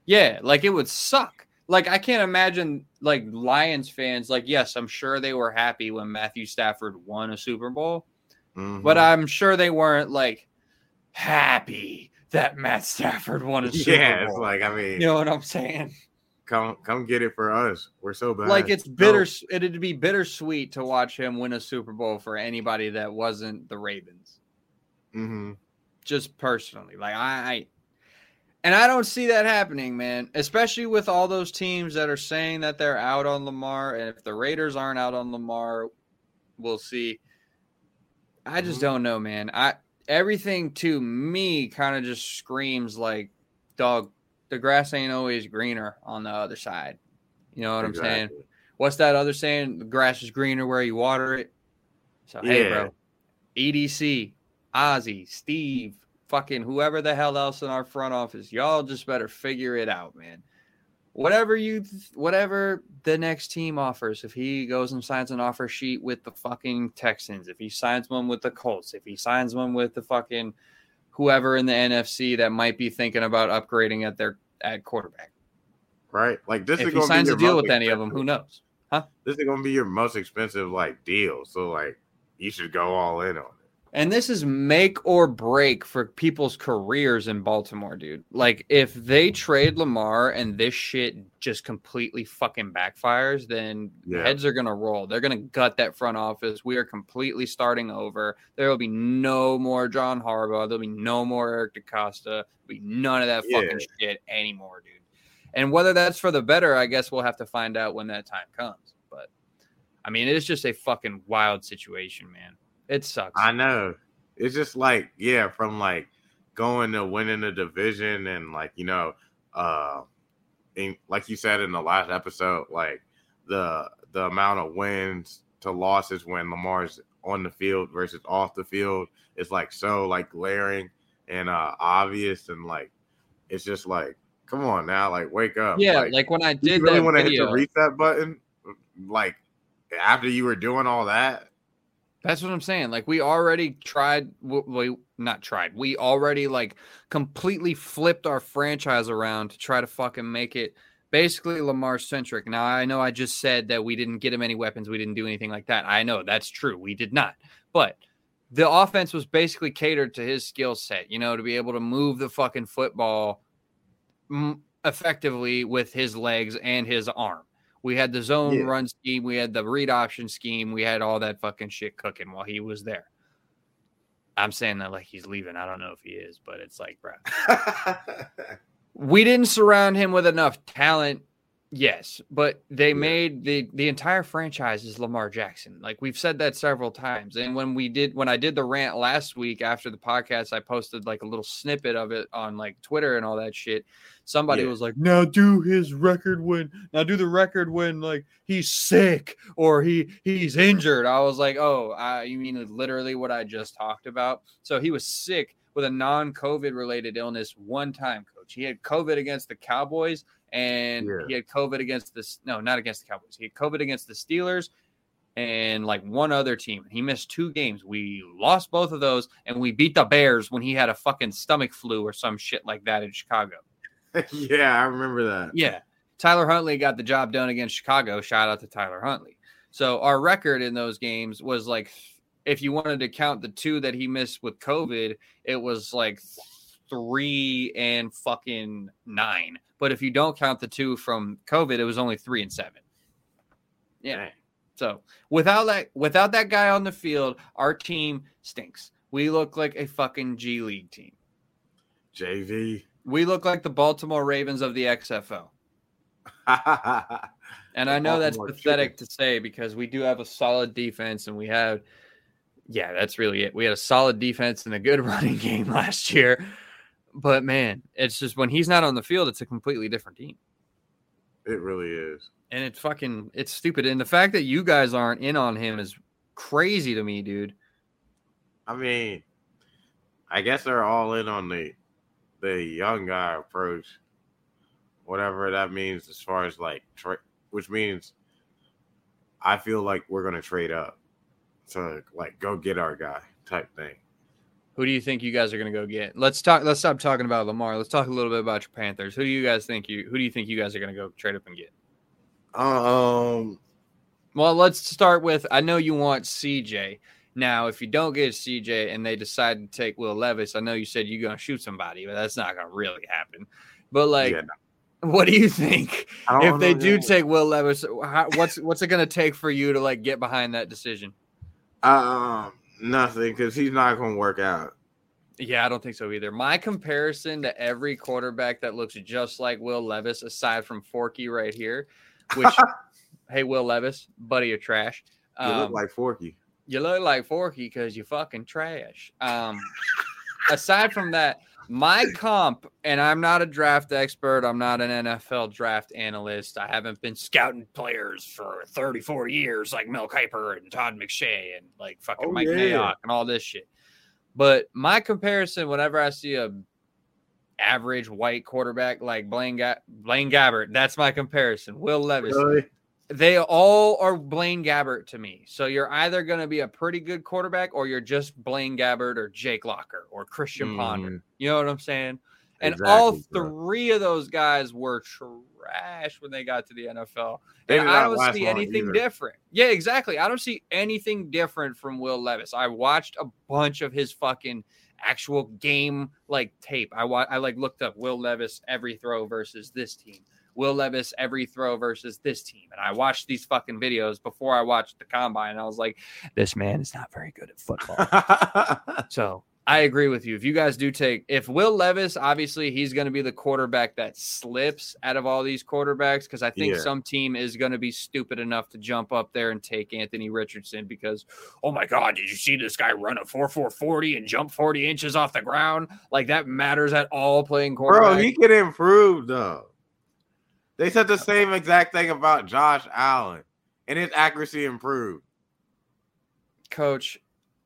Yeah, like it would suck. Like I can't imagine like Lions fans. Like, yes, I'm sure they were happy when Matthew Stafford won a Super Bowl, but Mhm. I'm sure they weren't like happy that Matt Stafford won a Super yeah, Bowl. it's like I mean, you know what I'm saying? come come get it for us. We're so bad. like it's No. bitter it'd be bittersweet to watch him win a super bowl for anybody that wasn't the ravens Mhm. just personally like i, I and i don't see that happening man especially with all those teams that are saying that they're out on lamar. And if the raiders aren't out on lamar we'll see. I just Mhm. don't know man. I everything to me kind of just screams like dog the grass ain't always greener on the other side. You know what i'm saying? What's that other saying? The grass is greener where you water it. So hey, bro, EDC, Ozzie, Steve, fucking whoever the hell else in our front office, y'all just better figure it out, man. Whatever you, whatever the next team offers, if he goes and signs an offer sheet with the fucking Texans, if he signs one with the Colts, if he signs one with the fucking whoever in the NFC that might be thinking about upgrading at their at quarterback, Right? Like this if is he signs be a your deal with any of them, who knows? Huh? This is gonna be your most expensive like deal. So like you should go all in on it. And this is make or break for people's careers in Baltimore, dude. Like, if they mm-hmm. trade Lamar and this shit just completely fucking backfires, then Yeah. heads are going to roll. They're going to gut that front office. We are completely starting over. There will be no more John Harbaugh. There'll be no more Eric DeCosta. There'll be none of that fucking shit anymore, dude. And whether that's for the better, I guess we'll have to find out when that time comes. But, I mean, it's just a fucking wild situation, man. It sucks. I know. It's just like, yeah, from like going to winning the division and like, you know, uh and like you said in the last episode, like the the amount of wins to losses when Lamar's on the field versus off the field is like so like glaring and uh obvious and like it's just like come on now, like wake up. Yeah, like, like, when I do you did really want to hit the reset button like after you were doing all that? That's what I'm saying. Like we already tried, we not tried. We already like completely flipped our franchise around to try to fucking make it basically Lamar centric. Now I know I just said that we didn't get him any weapons, we didn't do anything like that. I know that's true. We did not, but the offense was basically catered to his skill set. You know, to be able to move the fucking football effectively with his legs and his arm. We had the zone Yeah. run scheme, we had the read option scheme, we had all that fucking shit cooking while he was there. I'm saying that like he's leaving. I don't know if he is, but it's like, bro, we didn't surround him with enough talent. Yes, but they made the the entire franchise is Lamar Jackson. Like we've said that several times. And when we did when I did the rant last week after the podcast, I posted like a little snippet of it on like Twitter and all that shit. Somebody Yeah. was like, "Now do his record when now do the record when like he's sick or he he's injured." I was like, "Oh, I, you mean literally what I just talked about?" So he was sick with a non-COVID related illness one time, coach. He had COVID against the Cowboys and Yeah. he had COVID against this. No, not against the Cowboys. He had COVID against the Steelers and like one other team. He missed two games. We lost both of those, and we beat the Bears when he had a fucking stomach flu or some shit like that in Chicago. yeah, I remember that. Yeah, Tyler Huntley got the job done against Chicago. Shout out to Tyler Huntley. So our record in those games was like, if you wanted to count the two that he missed with COVID, it was like three and fucking nine. But if you don't count the two from COVID, it was only three and seven. Yeah. So without that without that guy on the field, our team stinks. We look like a fucking G League team. JV. We look like the Baltimore Ravens of the XFL. And I know that's pathetic to say because we do have a solid defense and we have yeah, that's really it. We had a solid defense and a good running game last year. But man, it's just when he's not on the field, it's a completely different team. It really is. And it's fucking it's stupid. And the fact that you guys aren't in on him is crazy to me, dude. I mean, I guess they're all in on the the young guy approach, whatever that means as far as like tra- which means I feel like we're gonna trade up to like go get our guy type thing. Who do you think you guys are going to go get? Let's talk. Let's stop talking about Lamar. Let's talk a little bit about your Panthers. Who do you guys think you? Who do you think you guys are going to go trade up and get? Um. Well, let's start with. I know you want CJ. Now, if you don't get CJ and they decide to take Will Levis, I know you said you're going to shoot somebody, but that's not going to really happen. But like, yeah, what do you think if they do take Will Levis? How, what's what's it going to take for you to like get behind that decision? Um, nothing because he's not going to work out. Yeah, I don't think so either. My comparison to every quarterback that looks just like Will Levis, aside from Forky right here, which, hey, Will Levis, buddy of trash. Um, you look um, like Forky. You look like Forky because you fucking trash. Um, aside from that, my comp, and I'm not a draft expert. I'm not an NFL draft analyst. I haven't been scouting players for 30, 40 years like Mel Kiper and Todd McShay and like fucking oh, Mike yeah. Mayock and all this shit. But my comparison, whenever I see a average white quarterback like Blaine Ga- Blaine Gabbert, that's my comparison. Will Levis. Really? They all are Blaine Gabbert to me. So you're either going to be a pretty good quarterback or you're just Blaine Gabbert or Jake Locker or Christian mm. Ponder. You know what I'm saying? And exactly, all three bro. of those guys were trash when they got to the NFL. They and I don't see anything different. Yeah, exactly. I don't see anything different from Will Levis. I watched a bunch of his fucking actual game like tape. I wa- I like looked up Will Levis every throw versus this team. Will Levis every throw versus this team. And I watched these fucking videos before I watched the combine. And I was like, this man is not very good at football. so I agree with you. If you guys do take, if Will Levis, obviously he's going to be the quarterback that slips out of all these quarterbacks because I think yeah. some team is going to be stupid enough to jump up there and take Anthony Richardson because, oh my God, did you see this guy run a 4 4 40 and jump 40 inches off the ground? Like that matters at all playing quarterback. Bro, he can improve though. They said the same exact thing about Josh Allen, and his accuracy improved. Coach,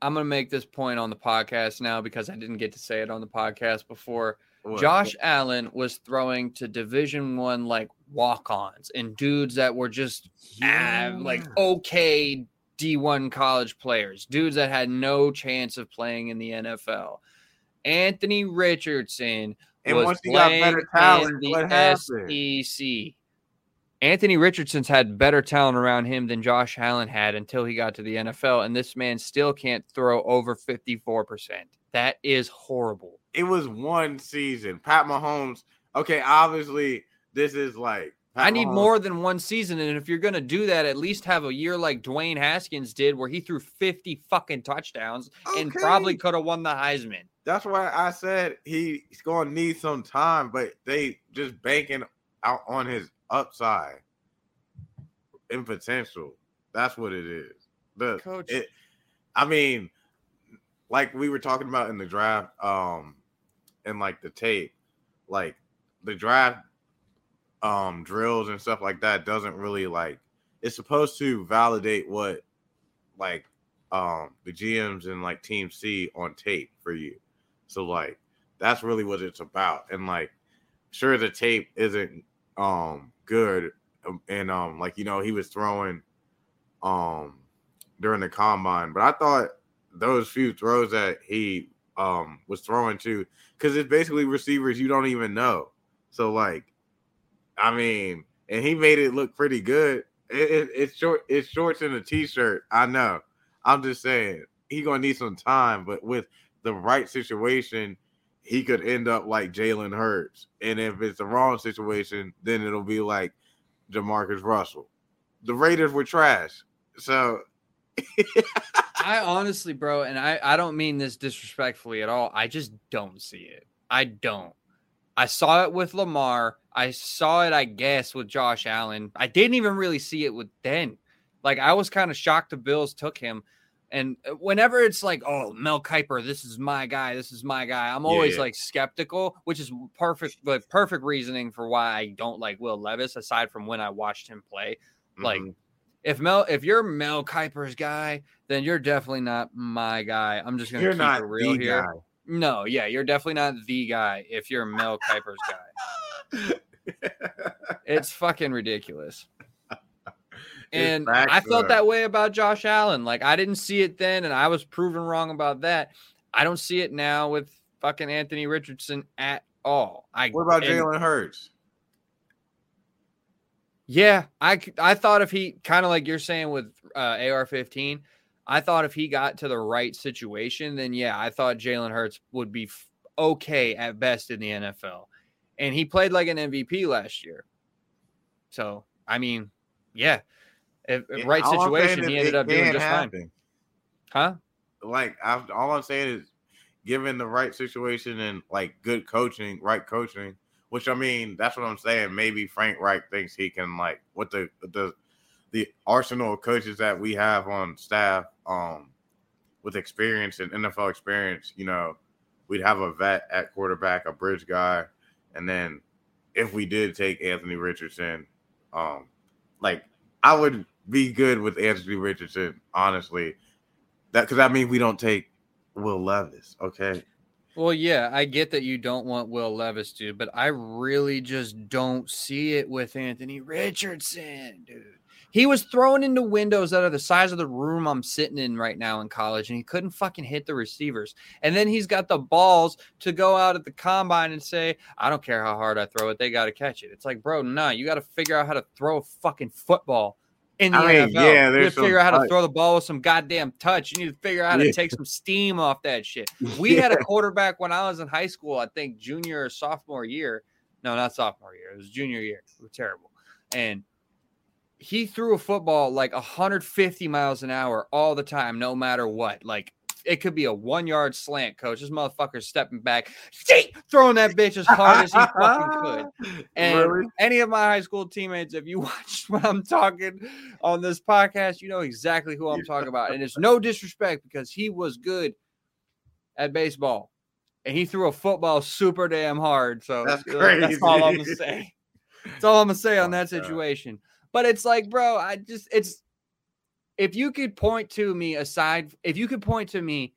I'm going to make this point on the podcast now because I didn't get to say it on the podcast before. What? Josh Allen was throwing to Division One like walk-ons and dudes that were just yeah. uh, like okay D1 college players, dudes that had no chance of playing in the NFL. Anthony Richardson and was once he got better talent, in the SEC. Anthony Richardson's had better talent around him than Josh Allen had until he got to the NFL, and this man still can't throw over 54%. That is horrible. It was one season. Pat Mahomes, okay, obviously, this is like. Pat I need Mahomes. more than one season. And if you're going to do that, at least have a year like Dwayne Haskins did, where he threw 50 fucking touchdowns okay. and probably could have won the Heisman. That's why I said he's going to need some time, but they just banking out on his upside and potential. That's what it is. The coach, it, I mean, like we were talking about in the draft, um, and like the tape, like the draft, um, drills and stuff like that doesn't really like. It's supposed to validate what, like, um, the GMs and like Team C on tape for you. So like, that's really what it's about. And like, sure, the tape isn't um good um, and um like you know he was throwing um during the combine but i thought those few throws that he um was throwing to because it's basically receivers you don't even know. So like i mean and he made it look pretty good. It, it, it's short it's shorts in a t-shirt i know. I'm just saying he gonna need some time but with the right situation he could end up like Jalen Hurts. And if it's the wrong situation, then it'll be like Jamarcus Russell. The Raiders were trash. So I honestly, bro, and I, I don't mean this disrespectfully at all. I just don't see it. I don't. I saw it with Lamar. I saw it, I guess, with Josh Allen. I didn't even really see it with Den. Like I was kind of shocked the Bills took him. And uh, whenever it's like, oh, Mel Kiper, this is my guy, this is my guy, I'm always Yeah. like skeptical, which is perfect, like perfect reasoning for why I don't like Will Levis, aside from when I watched him play. Like, Mhm. if Mel, if you're Mel Kiper's guy, then you're definitely not my guy. I'm just gonna you're keep not it real the here. guy. No, yeah, you're definitely not the guy if you're Mel Kiper's guy. It's fucking ridiculous. And I felt that way about Josh Allen. Like I didn't see it then, and I was proven wrong about that. I don't see it now with fucking Anthony Richardson at all. I What about Jalen Hurts? Yeah, I I thought if he kind of like you're saying with uh, AR-15, I thought if he got to the right situation, then yeah, I thought Jalen Hurts would be f- okay at best in the NFL, and he played like an MVP last year. So I mean, yeah, if, if right all situation, he ended up doing just fine, huh? Like I, all I'm saying is, given the right situation and like good coaching, right coaching, which I mean, that's what I'm saying. Maybe Frank Reich thinks he can like what the the the arsenal of coaches that we have on staff, um, with experience and NFL experience. You know, we'd have a vet at quarterback, a bridge guy, and then if we did take Anthony Richardson, um, like I would be good with Anthony Richardson, honestly. That because I mean we don't take Will Levis, okay? Well, yeah, I get that you don't want Will Levis, dude, but I really just don't see it with Anthony Richardson, dude. He was thrown into windows that are the size of the room I'm sitting in right now in college, and he couldn't fucking hit the receivers. And then he's got the balls to go out at the combine and say, I don't care how hard I throw it, they got to catch it. It's like, bro, nah, you got to figure out how to throw a fucking football in the I mean, NFL. yeah, you there's to figure out how to throw the ball with some goddamn touch. You need to figure out how to Yeah. take some steam off that shit. We had a quarterback when I was in high school, I think junior or sophomore year. No, not sophomore year. It was junior year. It was terrible. And he threw a football like 150 miles an hour all the time, no matter what. Like it could be a one yard slant, coach. This motherfucker's stepping back, throwing that bitch as hard as he fucking could. And Really? any of my high school teammates, if you watched what I'm talking on this podcast, you know exactly who I'm talking about. And it's no disrespect because he was good at baseball and he threw a football super damn hard. So That's uh, that's all I'm gonna say. That's all I'm gonna say on that situation. But it's like, bro, I just it's if you could point to me aside, if you could point to me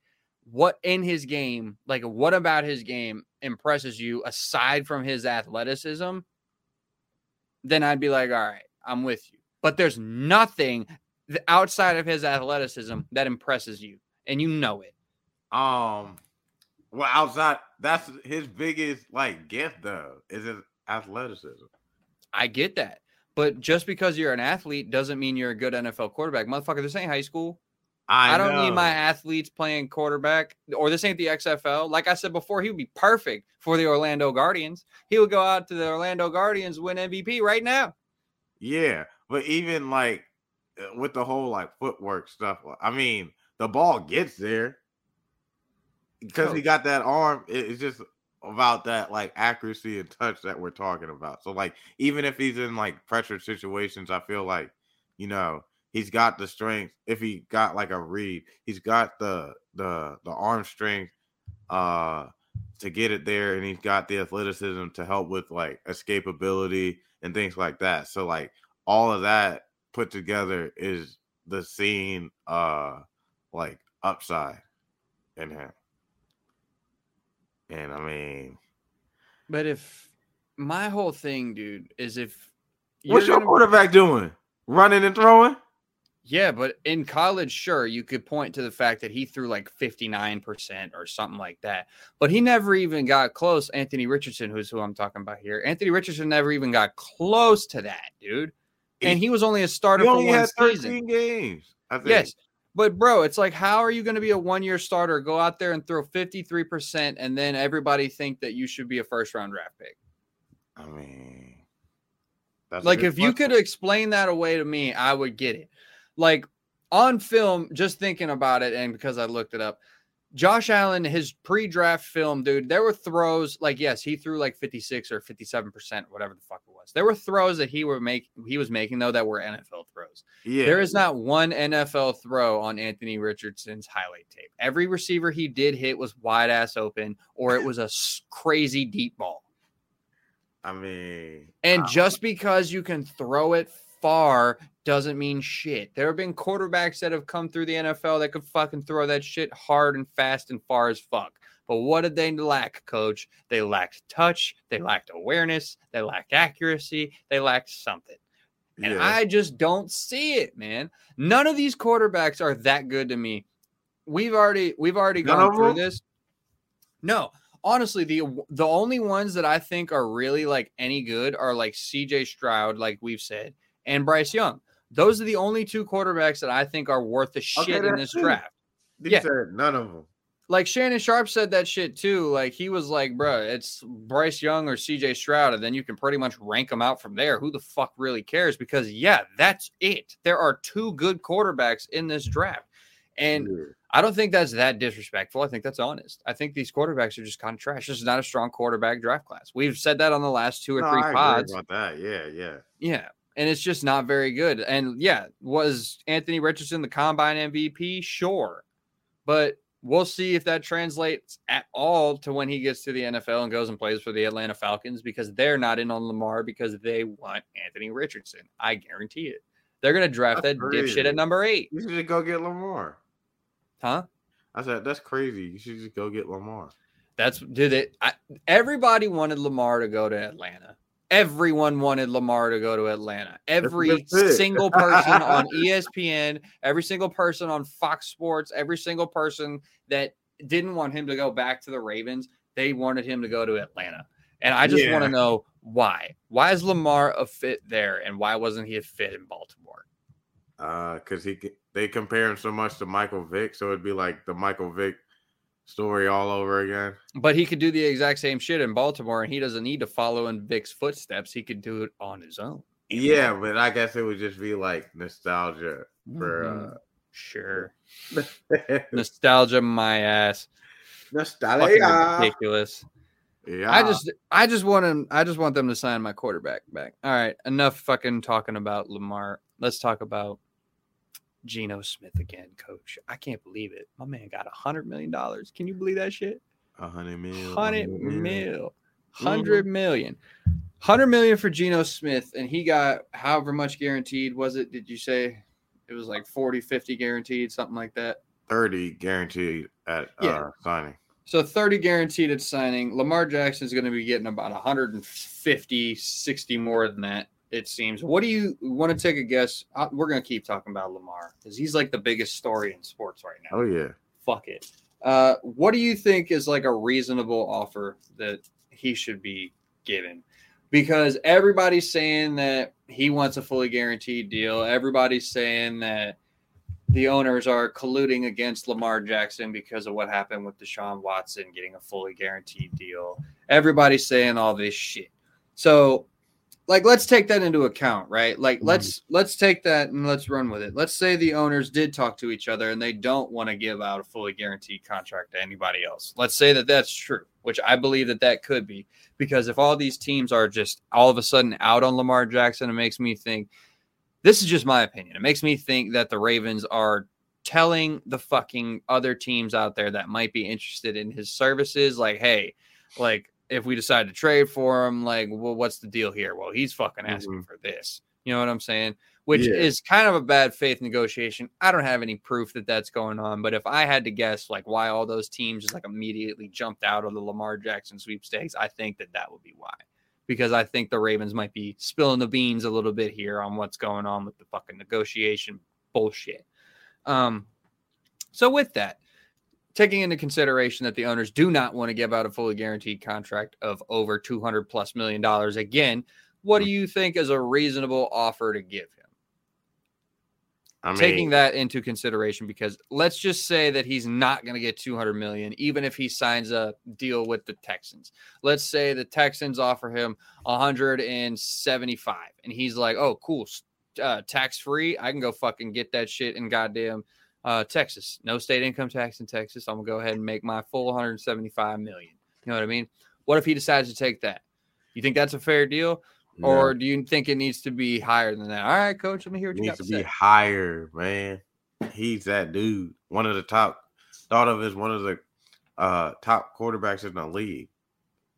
what in his game, like what about his game impresses you aside from his athleticism, then I'd be like, all right, I'm with you. But there's nothing outside of his athleticism that impresses you, and you know it. Um, well, outside that's his biggest like gift though is his athleticism. I get that. But just because you're an athlete doesn't mean you're a good NFL quarterback. Motherfucker, this ain't high school. I, I, don't need my athletes playing quarterback, or this ain't the XFL. Like I said before, he would be perfect for the Orlando Guardians. He would go out to the Orlando Guardians, win MVP right now. Yeah, but even like uh, with the whole like footwork stuff, I mean, the ball gets there because he got that arm. It's just about that like accuracy and touch that we're talking about. So like even if he's in like pressure situations, I feel like you know he's got the strength. If he got like a read, he's got the the the arm strength uh to get it there, and he's got the athleticism to help with like escapability and things like that. So like all of that put together is the scene uh like upside in him. And I mean, But if my whole thing, dude, is if what's your quarterback doing? Running and throwing? Yeah, but in college, sure, you could point to the fact that he threw like 59% or something like that. But he never even got close. Anthony Richardson, who's who I'm talking about here. Anthony Richardson never even got close to that, dude. And he was only a starter He for one had 13 season. games. I think. Yes. But bro, it's like how are you going to be a one-year starter, go out there and throw 53% and then everybody think that you should be a first round draft pick? I mean, that's like if you could explain that away to me i would get it. Like on film just thinking about it and because i looked it up josh allen his pre-draft film dude there were throws like yes he threw like 56 or 57 percent whatever the fuck it was there were throws that he were make he was making though that were nfl throws Yeah. There is not one NFL throw on Anthony Richardson's highlight tape. Every receiver he did hit was wide ass open, or it was a crazy deep ball. I mean, And I- just because you can throw it far doesn't mean shit. There have been quarterbacks that have come through the NFL that could fucking throw that shit hard and fast and far as fuck. But what did they lack, coach? They lacked touch, they lacked awareness, they lacked accuracy, they lacked something. And yeah. I just don't see it, man. None of these quarterbacks are that good to me. We've already we've already None gone through this. No, honestly, the the only ones that I think are really like any good are like CJ Stroud, like we've said, and Bryce Young. Those are the only two quarterbacks that I think are worth the shit in this draft. Yeah. none of them. Like Shannon Sharpe said that shit too. Like he was like, bro, it's Bryce Young or CJ Stroud, and then you can pretty much rank them out from there. Who the fuck really cares? Because yeah, that's it. There are two good quarterbacks in this draft. And Yeah. I don't think that's that disrespectful. I think that's honest. I think these quarterbacks are just kind of trash. This is not a strong quarterback draft class. We've said that on the last two or No, three I pods. about that. Yeah, yeah. Yeah. And it's just not very good. And yeah, was Anthony Richardson the combine MVP? Sure. But we'll see if that translates at all to when he gets to the NFL and goes and plays for the Atlanta Falcons because they're not in on Lamar because they want Anthony Richardson. I guarantee it. They're going to draft That's that dipshit at number eight. You should just go get Lamar. Huh? I said that's crazy. You should just go get Lamar. That's did it. I, everybody wanted Lamar to go to Atlanta. Everyone wanted Lamar to go to Atlanta. Every single person on ESPN, every single person on Fox Sports, every single person that didn't want him to go back to the Ravens, they wanted him to go to Atlanta. And I just want to know why. Why is Lamar a fit there, and why wasn't he a fit in Baltimore? Uh, cause he they compare him so much to Michael Vick, so it'd be like the Michael Vick story all over again. But he could do the exact same shit in Baltimore, and he doesn't need to follow in Vick's footsteps. He could do it on his own. Yeah, but I guess it would just be like nostalgia for Sure. for uh Nostalgia, my ass. Nostalgia. ridiculous. Yeah, I just, I just want him. I just want them to sign my quarterback back. All right, enough fucking talking about Lamar. Let's talk about Geno Smith again, Coach. I can't believe it. My man got a hundred million dollars. Can you believe that shit? a hundred mil. Hundred mil, Hundred million. Hundred million for Geno Smith, and he got however much guaranteed. Was it? Did you say it was like 40, 50 guaranteed, something like that? Thirty guaranteed at Yeah. uh, signing. So 30 guaranteed at signing. Lamar Jackson is going to be getting about 150, 60 more than that, it seems. What do you want to take a guess? Uh, We're going to keep talking about Lamar because he's like the biggest story in sports right now. Oh yeah. Fuck it. Uh, what do you think is like a reasonable offer that he should be given? Because everybody's saying that he wants a fully guaranteed deal. Everybody's saying that the owners are colluding against Lamar Jackson because of what happened with Deshaun Watson getting a fully guaranteed deal. Everybody's saying all this shit. So, like, let's take that into account, right? Like, Mhm. let's let's take that and let's run with it. Let's say the owners did talk to each other and they don't want to give out a fully guaranteed contract to anybody else. Let's say that that's true, which I believe that that could be because if all these teams are just all of a sudden out on Lamar Jackson, it makes me think this is just my opinion. It makes me think that the Ravens are telling the fucking other teams out there that might be interested in his services, like, hey, like if we decide to trade for him, like, well, what's the deal here? Well, he's fucking asking for this. You know what I'm saying? Which Yeah. is kind of a bad faith negotiation. I don't have any proof that that's going on, but if I had to guess, like, why all those teams just like immediately jumped out of the Lamar Jackson sweepstakes, I think that that would be why because I think the Ravens might be spilling the beans a little bit here on what's going on with the fucking negotiation bullshit. Um, so with that, taking into consideration that the owners do not want to give out a fully guaranteed contract of over 200 plus million dollars again, what do you think is a reasonable offer to give him? I mean, taking that into consideration because let's just say that he's not going to get 200 million even if he signs a deal with the Texans. Let's say the Texans offer him 175 and he's like, "Oh, cool. Uh, tax free. I can go fucking get that shit in goddamn uh, Texas. No state income tax in Texas. I'm going to go ahead and make my full 175 million. You know what I mean? What if he decides to take that? You think that's a fair deal? Or do you think it needs to be higher than that? All right, coach, let me hear what it you needs got to to be higher, man. He's that dude. One of the top thought of as one of the uh top quarterbacks in the league.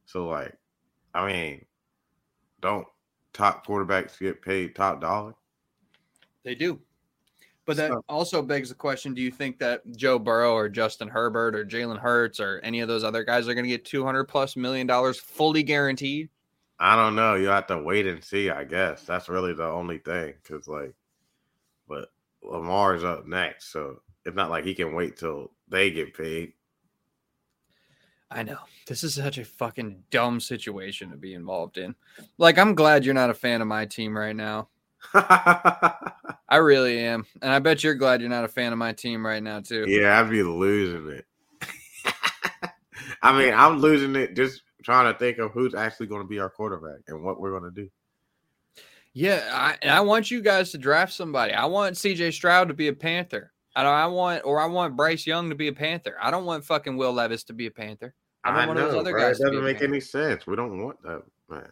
So like, I mean, don't top quarterbacks get paid top dollar? They do. But that So- also begs the question: Do you think that Joe Burrow or Justin Herbert or Jalen Hurts or any of those other guys are going to get two hundred plus million dollars fully guaranteed? I don't know. You have to wait and see. I guess that's really the only thing. Cause like, but Lamar's up next, so it's not like he can wait till they get paid. I know this is such a fucking dumb situation to be involved in. Like, I'm glad you're not a fan of my team right now. I really am, and I bet you're glad you're not a fan of my team right now too. yeah, I'd be losing it. I mean, I'm losing it just trying to think of who's actually going to be our quarterback and what we're going to do. Yeah, I, and I want you guys to draft somebody. I want C.J. Stroud to be a Panther. I don't. I want, or I want Bryce Young to be a Panther. I don't want fucking Will Levis to be a Panther. I don't want I one of those know, other bro. guys It doesn't make Panther. any sense. We don't want that, man.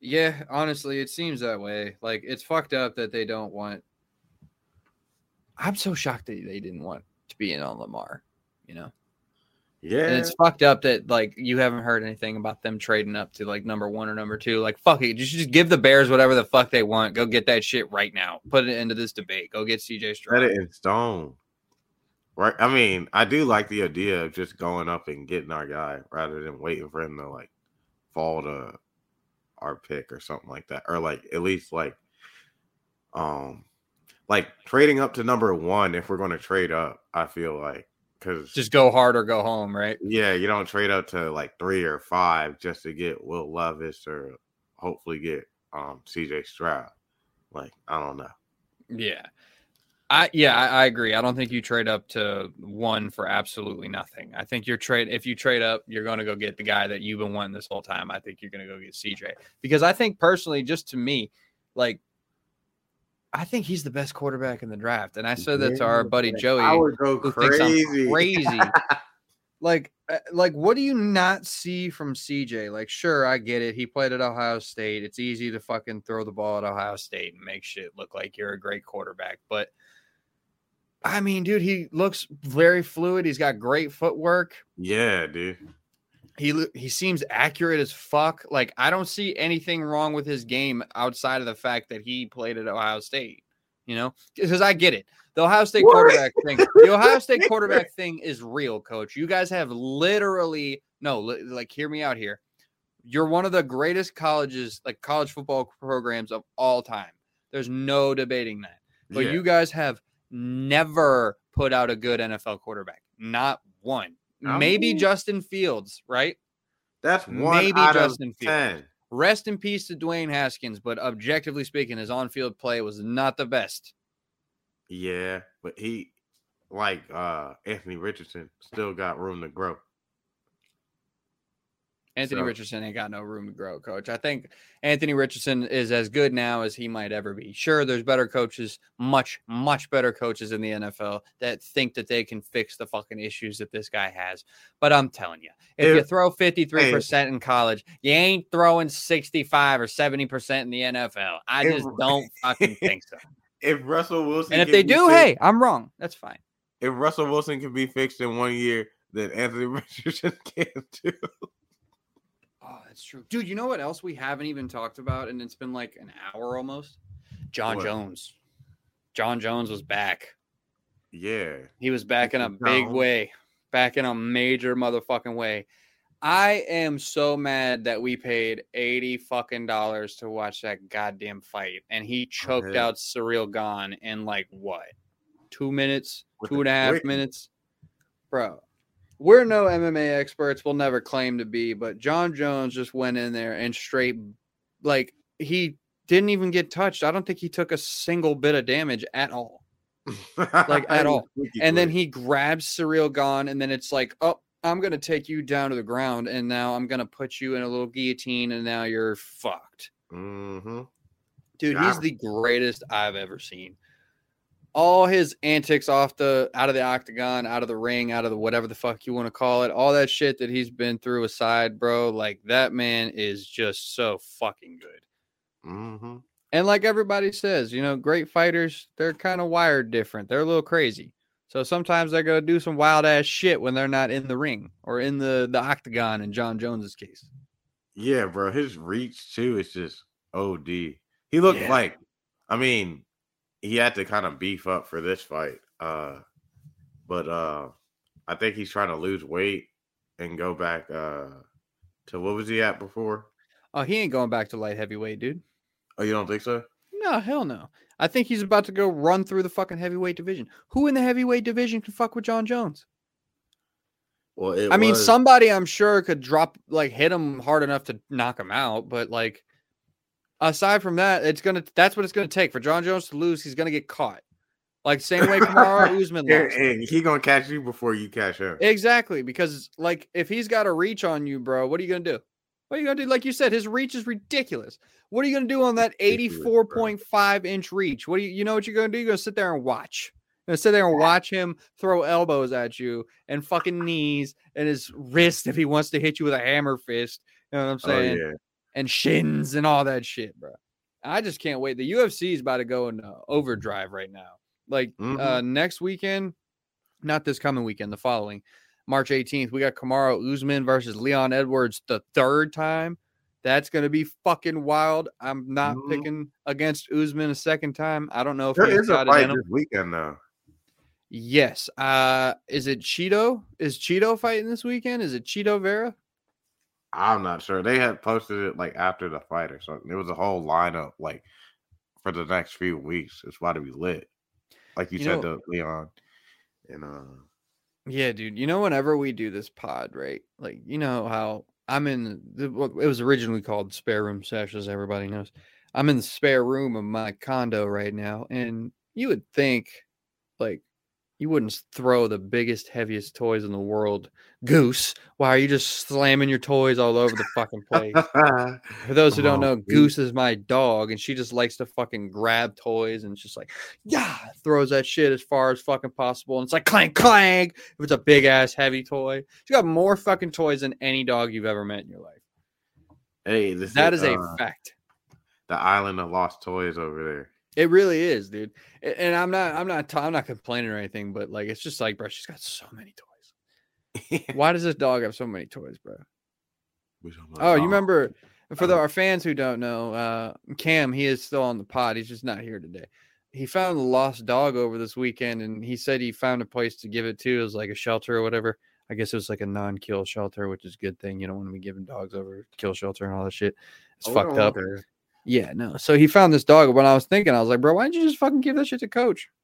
Yeah, honestly, it seems that way. Like it's fucked up that they don't want. I'm so shocked that they didn't want to be in on Lamar. You know, Yeah, and it's fucked up that like you haven't heard anything about them trading up to like number one or number two. Like fuck it, just just give the Bears whatever the fuck they want. Go get that shit right now. Put it into this debate. Go get CJ set Stroud. it in stone. Right. I mean, I do like the idea of just going up and getting our guy rather than waiting for him to like fall to our pick or something like that. Or like at least like um like trading up to number one if we're going to trade up, I feel like because Just go hard or go home, right? yeah, you don't trade up to like three or five just to get Will Levis or hopefully get um CJ Stroud. Like, I don't know. Yeah. I yeah, I, I agree. I don't think you trade up to one for absolutely nothing. I think you're trade if you trade up, you're going to go get the guy that you've been wanting this whole time. I think you're going to go get CJ because I think personally, just to me, like I think he's the best quarterback in the draft, and I said that to our buddy Joey, I would go who thinks I'm crazy. crazy. like, uh, like what do you not see from CJ? Like, sure, I get it. He played at Ohio State. It's easy to fucking throw the ball at Ohio State and make shit look like you're a great quarterback, but I mean, dude, he looks very fluid. He's got great footwork. yeah, dude. He he seems accurate as fuck. Like I don't see anything wrong with his game outside of the fact that he played at Ohio State. You know, because I get it. The Ohio State What? quarterback thing. The Ohio State quarterback thing is real, coach. You guys have literally no. li- Like, hear me out here. You're one of the greatest colleges, like college football programs of all time. There's no debating that. But Yeah. you guys have never put out a good NFL quarterback. Not one. Maybe Justin Fields, right? That's one maybe Justin Fields. ten. Rest in peace to Dwayne Haskins, but objectively speaking, his on-field play was not the best. Yeah, but he, like uh Anthony Richardson, still got room to grow. Anthony So- Richardson ain't got no room to grow, coach. I think Anthony Richardson is as good now as he might ever be. Sure, there's better coaches, much, much better coaches in the NFL that think that they can fix the fucking issues that this guy has. But I'm telling you, if you throw 53% in college, you ain't throwing 65 or 70% in the NFL. I If- just don't fucking think so. If Russell Wilson And if they do, fixed- hey, I'm wrong. That's fine. if Russell Wilson can be fixed in one year, then Anthony Richardson can too. That's true. Dude, you know what else we haven't even talked about? And it's been like an hour almost? Jon What? Jones. Jon Jones was back. Yeah, He was back in a big Jones. way, back in a major motherfucking way. I am so mad that we paid 80 fucking dollars to watch that goddamn fight. And he choked Okay. out Ciryl Gane in like what? Two minutes? With two and a half quickie. minutes? Bro, we're no MMA experts. We'll never claim to be, but Jon Jones just went in there and straight, like, he didn't even get touched. I don't think he took a single bit of damage at all. Like, at all. And then he grabs Ciryl Gane, and then it's like, oh, I'm going to take you down to the ground, and now I'm going to put you in a little guillotine, and now you're fucked. hmm Dude, he's the greatest I've ever seen. All his antics off the out of the octagon, out of the ring, out of the whatever the fuck you want to call it, all that shit that he's been through aside, bro. Like that man is just so fucking good. hmm And like everybody says, you know, great fighters, they're kind of wired different. They're a little crazy. So sometimes they're gonna do some wild ass shit when they're not in the ring or in the the octagon in Jon Jones's case. Yeah, bro. His reach too is just OD. He looked Yeah. like, I mean, he had to kind of beef up for this fight. Uh, but uh, I think he's trying to lose weight and go back uh to what was he at before? Oh, he ain't going back to light heavyweight, dude. Oh, you don't think so? No, hell no. I think he's about to go run through the fucking heavyweight division. Who in the heavyweight division can fuck with Jon Jones? Well, it I mean, somebody I'm sure could drop like hit him hard enough to knock him out, but like aside from that, it's gonna that's what it's gonna take for Jon Jones to lose. He's gonna get caught, like same way Kamara Usman lost. hey, he gonna catch you before you catch him. Exactly, because like if he's got a reach on you, bro, what are you gonna do? What are you gonna do? Like you said, his reach is ridiculous. What are you gonna do on that 84.5 inch reach? What do you you know what you're gonna do? You're gonna sit there and watch. You're gonna sit there and watch him throw elbows at you and fucking knees and his wrist if he wants to hit you with a hammer fist. You know what I'm saying? Oh saying? yeah, And shins and all that shit, bro. I just can't wait. The UFC is about to go into overdrive right now. Like uh Mhm. next weekend, not this coming weekend, the following, March 18th, we got Kamaru Usman versus Leon Edwards the third time. That's gonna be fucking wild. I'm not Mhm. picking against Usman a second time. I don't know if there he's a fight this weekend though. Yes. Uh is it Chito? Is Chito fighting this weekend? Is it Chito Vera? I'm not sure. They had posted it like after the fight or something. It was a whole lineup like for the next few weeks. It's about to be lit. Like you, You said know- to Leon. And uh Yeah, dude. You know, whenever we do this pod, right? Like, you know how I'm in the, what it was originally called spare room sesh, as everybody knows. I'm in the spare room of my condo right now, and you would think, like, you wouldn't throw the biggest, heaviest toys in the world, Goose. Why are you just slamming your toys all over the fucking place? For those who don't Oh, know, Goose. Goose is my dog, and she just likes to fucking grab toys and just like, yeah, throws that shit as far as fucking possible. And it's like clank, clank. If it's a big ass heavy toy, she got more fucking toys than any dog you've ever met in your life. hey, this That is a uh, fact. the island of lost toys over there. It really is, dude. And I'm not, I'm not, I'm not complaining or anything, but like, it's just like, bro, she's got so many toys. Why does this dog have so many toys, bro? Oh, you remember for the, Uh, our fans who don't know, uh, Cam, he is still on the pod. He's just not here today. He found a lost dog over this weekend, and he said he found a place to give it to. It was like a shelter or whatever. I guess it was like a non-kill shelter, which is a good thing. You don't want to be giving dogs over kill shelter and all that shit. It's Oh, fucked up. Yeah, no. So he found this dog. When I was thinking, I was like, bro, why didn't you just fucking give that shit to Coach?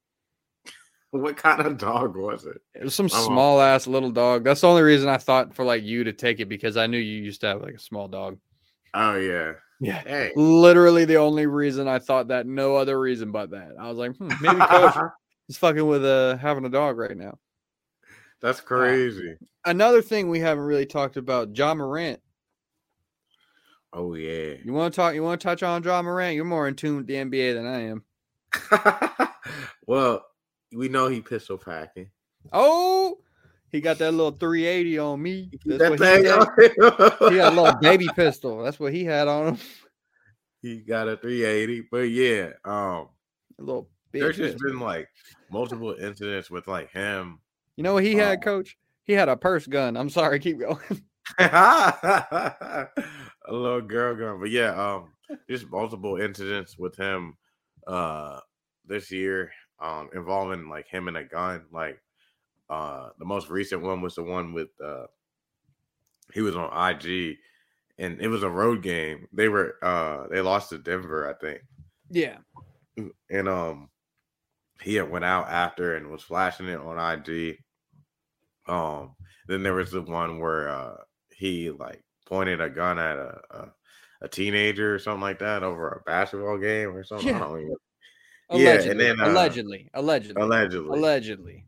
What kind of dog was it? It was some Oh. small ass little dog. That's the only reason I thought for like you to take it because I knew you used to have like a small dog. Oh yeah. Yeah. Hey. Literally the only reason I thought that, no other reason but that. I was like, hmm, maybe Coach is fucking with uh having a dog right now. That's crazy. Another thing we haven't really talked about, Ja Morant. Oh yeah. You want to talk? You want to touch on Ja Morant? You're more in tune with the NBA than I am. well, we know he pistol packing. Oh, he got that little 380 on me. That's That he, thing had. on he got a little baby pistol. That's what he had on him. he got a 380. But yeah, um, A little. there's just pistol. been like multiple incidents with like him. You know what he had, Oh. Coach? He had a purse gun. I'm sorry. Keep going. a little girl gun. But yeah, um, just multiple incidents with him uh this year, um, involving like him and a gun. Like uh the most recent one was the one with uh he was on IG and it was a road game. They were uh they lost to Denver, I think. yeah. And um he had went out after and was flashing it on IG. Um then there was the one where uh he like pointed a gun at a a, a teenager or something like that over a basketball game or something. Yeah. I don't even Allegedly. Yeah, and then, uh, allegedly. Allegedly. allegedly. Allegedly.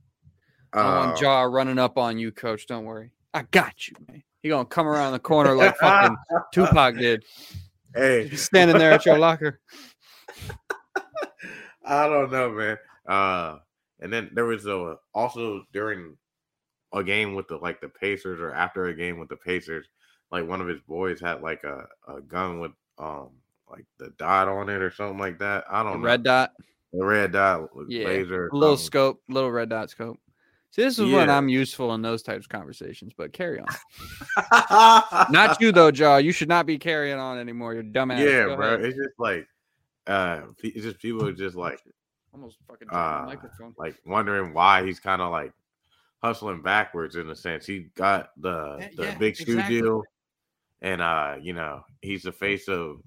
I Uh, want Ja running up on you, Coach. Don't worry. I got you, man. He gonna come around the corner like fucking Tupac did. Hey, standing there at your locker. I don't know, man. Uh, and then there was a also during a game with the like the Pacers or after a game with the Pacers, like one of his boys had like a, a gun with um like the dot on it or something like that. I don't know. Red dot. the red dot Yeah, laser. A little something. scope, little red dot scope. See, this is when I'm useful in those types of conversations, but carry on. Not you though, Ja. You should not be carrying on anymore. You're dumbass. yeah, Go bro. ahead. It's just like uh it's just people are just like Almost fucking uh microphone. like wondering why he's kind of like hustling backwards in a sense. He got the the yeah, big shoe exactly. deal, and uh, you know, he's the face of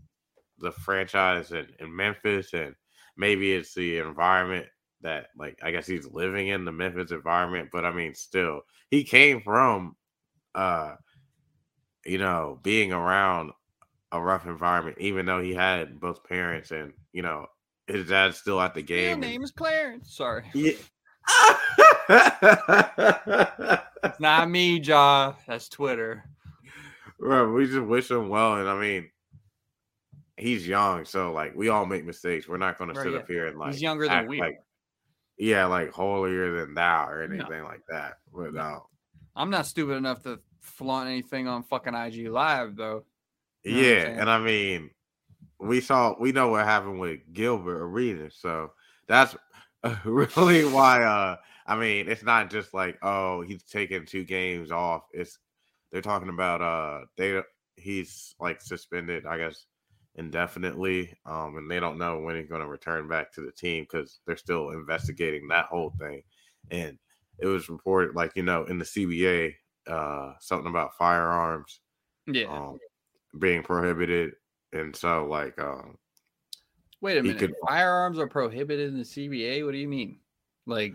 the franchise in, in Memphis, and maybe it's the environment that like I guess he's living in the Memphis environment, but I mean, still, he came from uh, you know, being around a rough environment, even though he had both parents and you know his dad's still at the game. and- name is Clarence. Sorry, yeah. it's not me, Ja. That's Twitter. Bro, we just wish him well, and I mean, he's young, so like we all make mistakes. We're not going to sit yeah. up here and like He's younger than we like yeah, like holier than thou or No. anything like that. But no, I'm not stupid enough to flaunt anything on fucking IG Live though. You know yeah, and I mean, we saw we know what happened with Gilbert Arenas, so that's really why. uh I mean, it's not just like oh he's taking two games off. It's they're talking about uh they he's like suspended, I guess, indefinitely, um, and they don't know when he's going to return back to the team because they're still investigating that whole thing. And it was reported, like you know, in the CBA, uh, something about firearms Yeah. um, being prohibited, and so like um, Wait a minute. could- Firearms are prohibited in the CBA. What do you mean? Like,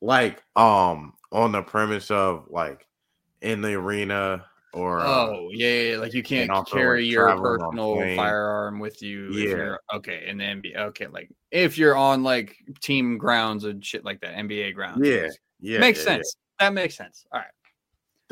like um on the premise of like in the arena or uh, oh yeah, yeah, like you can't carry like, your personal firearm with you. if Yeah. you're- okay, in the NBA. Okay, like if you're on like team grounds and shit like that, NBA grounds. yeah, yeah, makes yeah, yeah, sense. That makes sense. All right.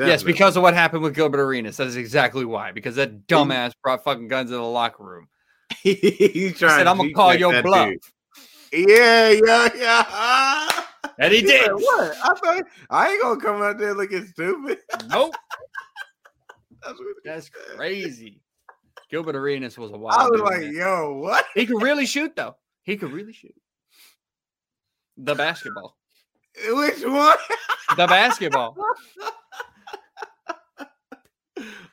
Yes, because of what happened with Gilbert Arenas. That is exactly why. Because that dumbass brought fucking guns in the locker room. he said, "I'm gonna call your bluff," dude. Yeah, yeah, yeah. and he He did. said, what? I thought I ain't gonna come out there looking stupid. Nope, That's, what that's crazy. Gilbert Arenas was a wild. I was like, man. yo, what? He could really shoot though. He could really shoot. The basketball. Which one? The basketball.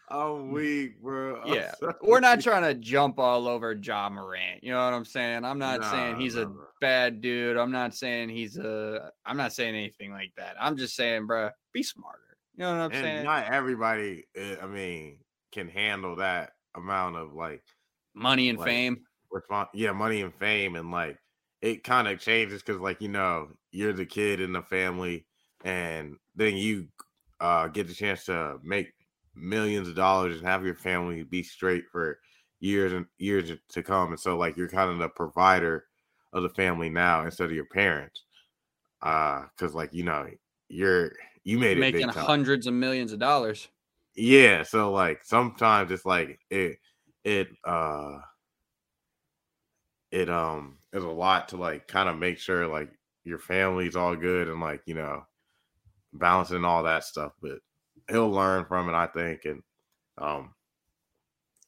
I'm weak, bro. I'm Yeah. so We're not trying to jump all over Ja Morant. You know what I'm saying? I'm not saying Nah, he's a nah, nah. bad dude. I'm not saying he's a I'm not saying anything like that. I'm just saying, bruh, be smarter. You know what I'm and saying? not everybody, uh, I mean, can handle that amount of like Money and like, fame. respon yeah, money and fame, and like it kind of changes because like you know you're the kid in the family, and then you uh get the chance to make millions of dollars and have your family be straight for years and years to come, and so like you're kind of the provider of the family now instead of your parents, uh, because like you know you're you made it Making hundreds of millions of dollars. Yeah, so like sometimes it's like it it uh it um is a lot to like kind of make sure like your family's all good and like, you know, balancing all that stuff, but he'll learn from it, I think, and um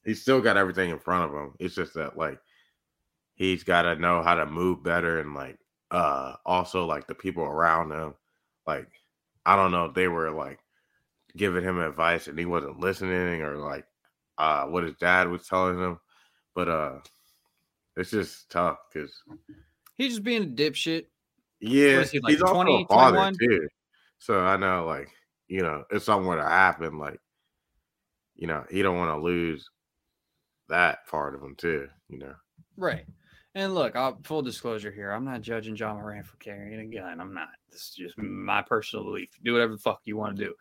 he's still got everything in front of him. It's just that like he's got to know how to move better and like uh also like the people around him like I don't know if they were like giving him advice and he wasn't listening or like uh what his dad was telling him but uh it's just tough because He's just being a dipshit. yeah he, like, he's also 20, a father 21? too so i know like you know if something were to happen like you know he don't want to lose that part of him too you know Right. And look, I'll, full disclosure here, I'm not judging Ja Morant for carrying a gun. I'm not. This is just my personal belief. Do whatever the fuck you want to do.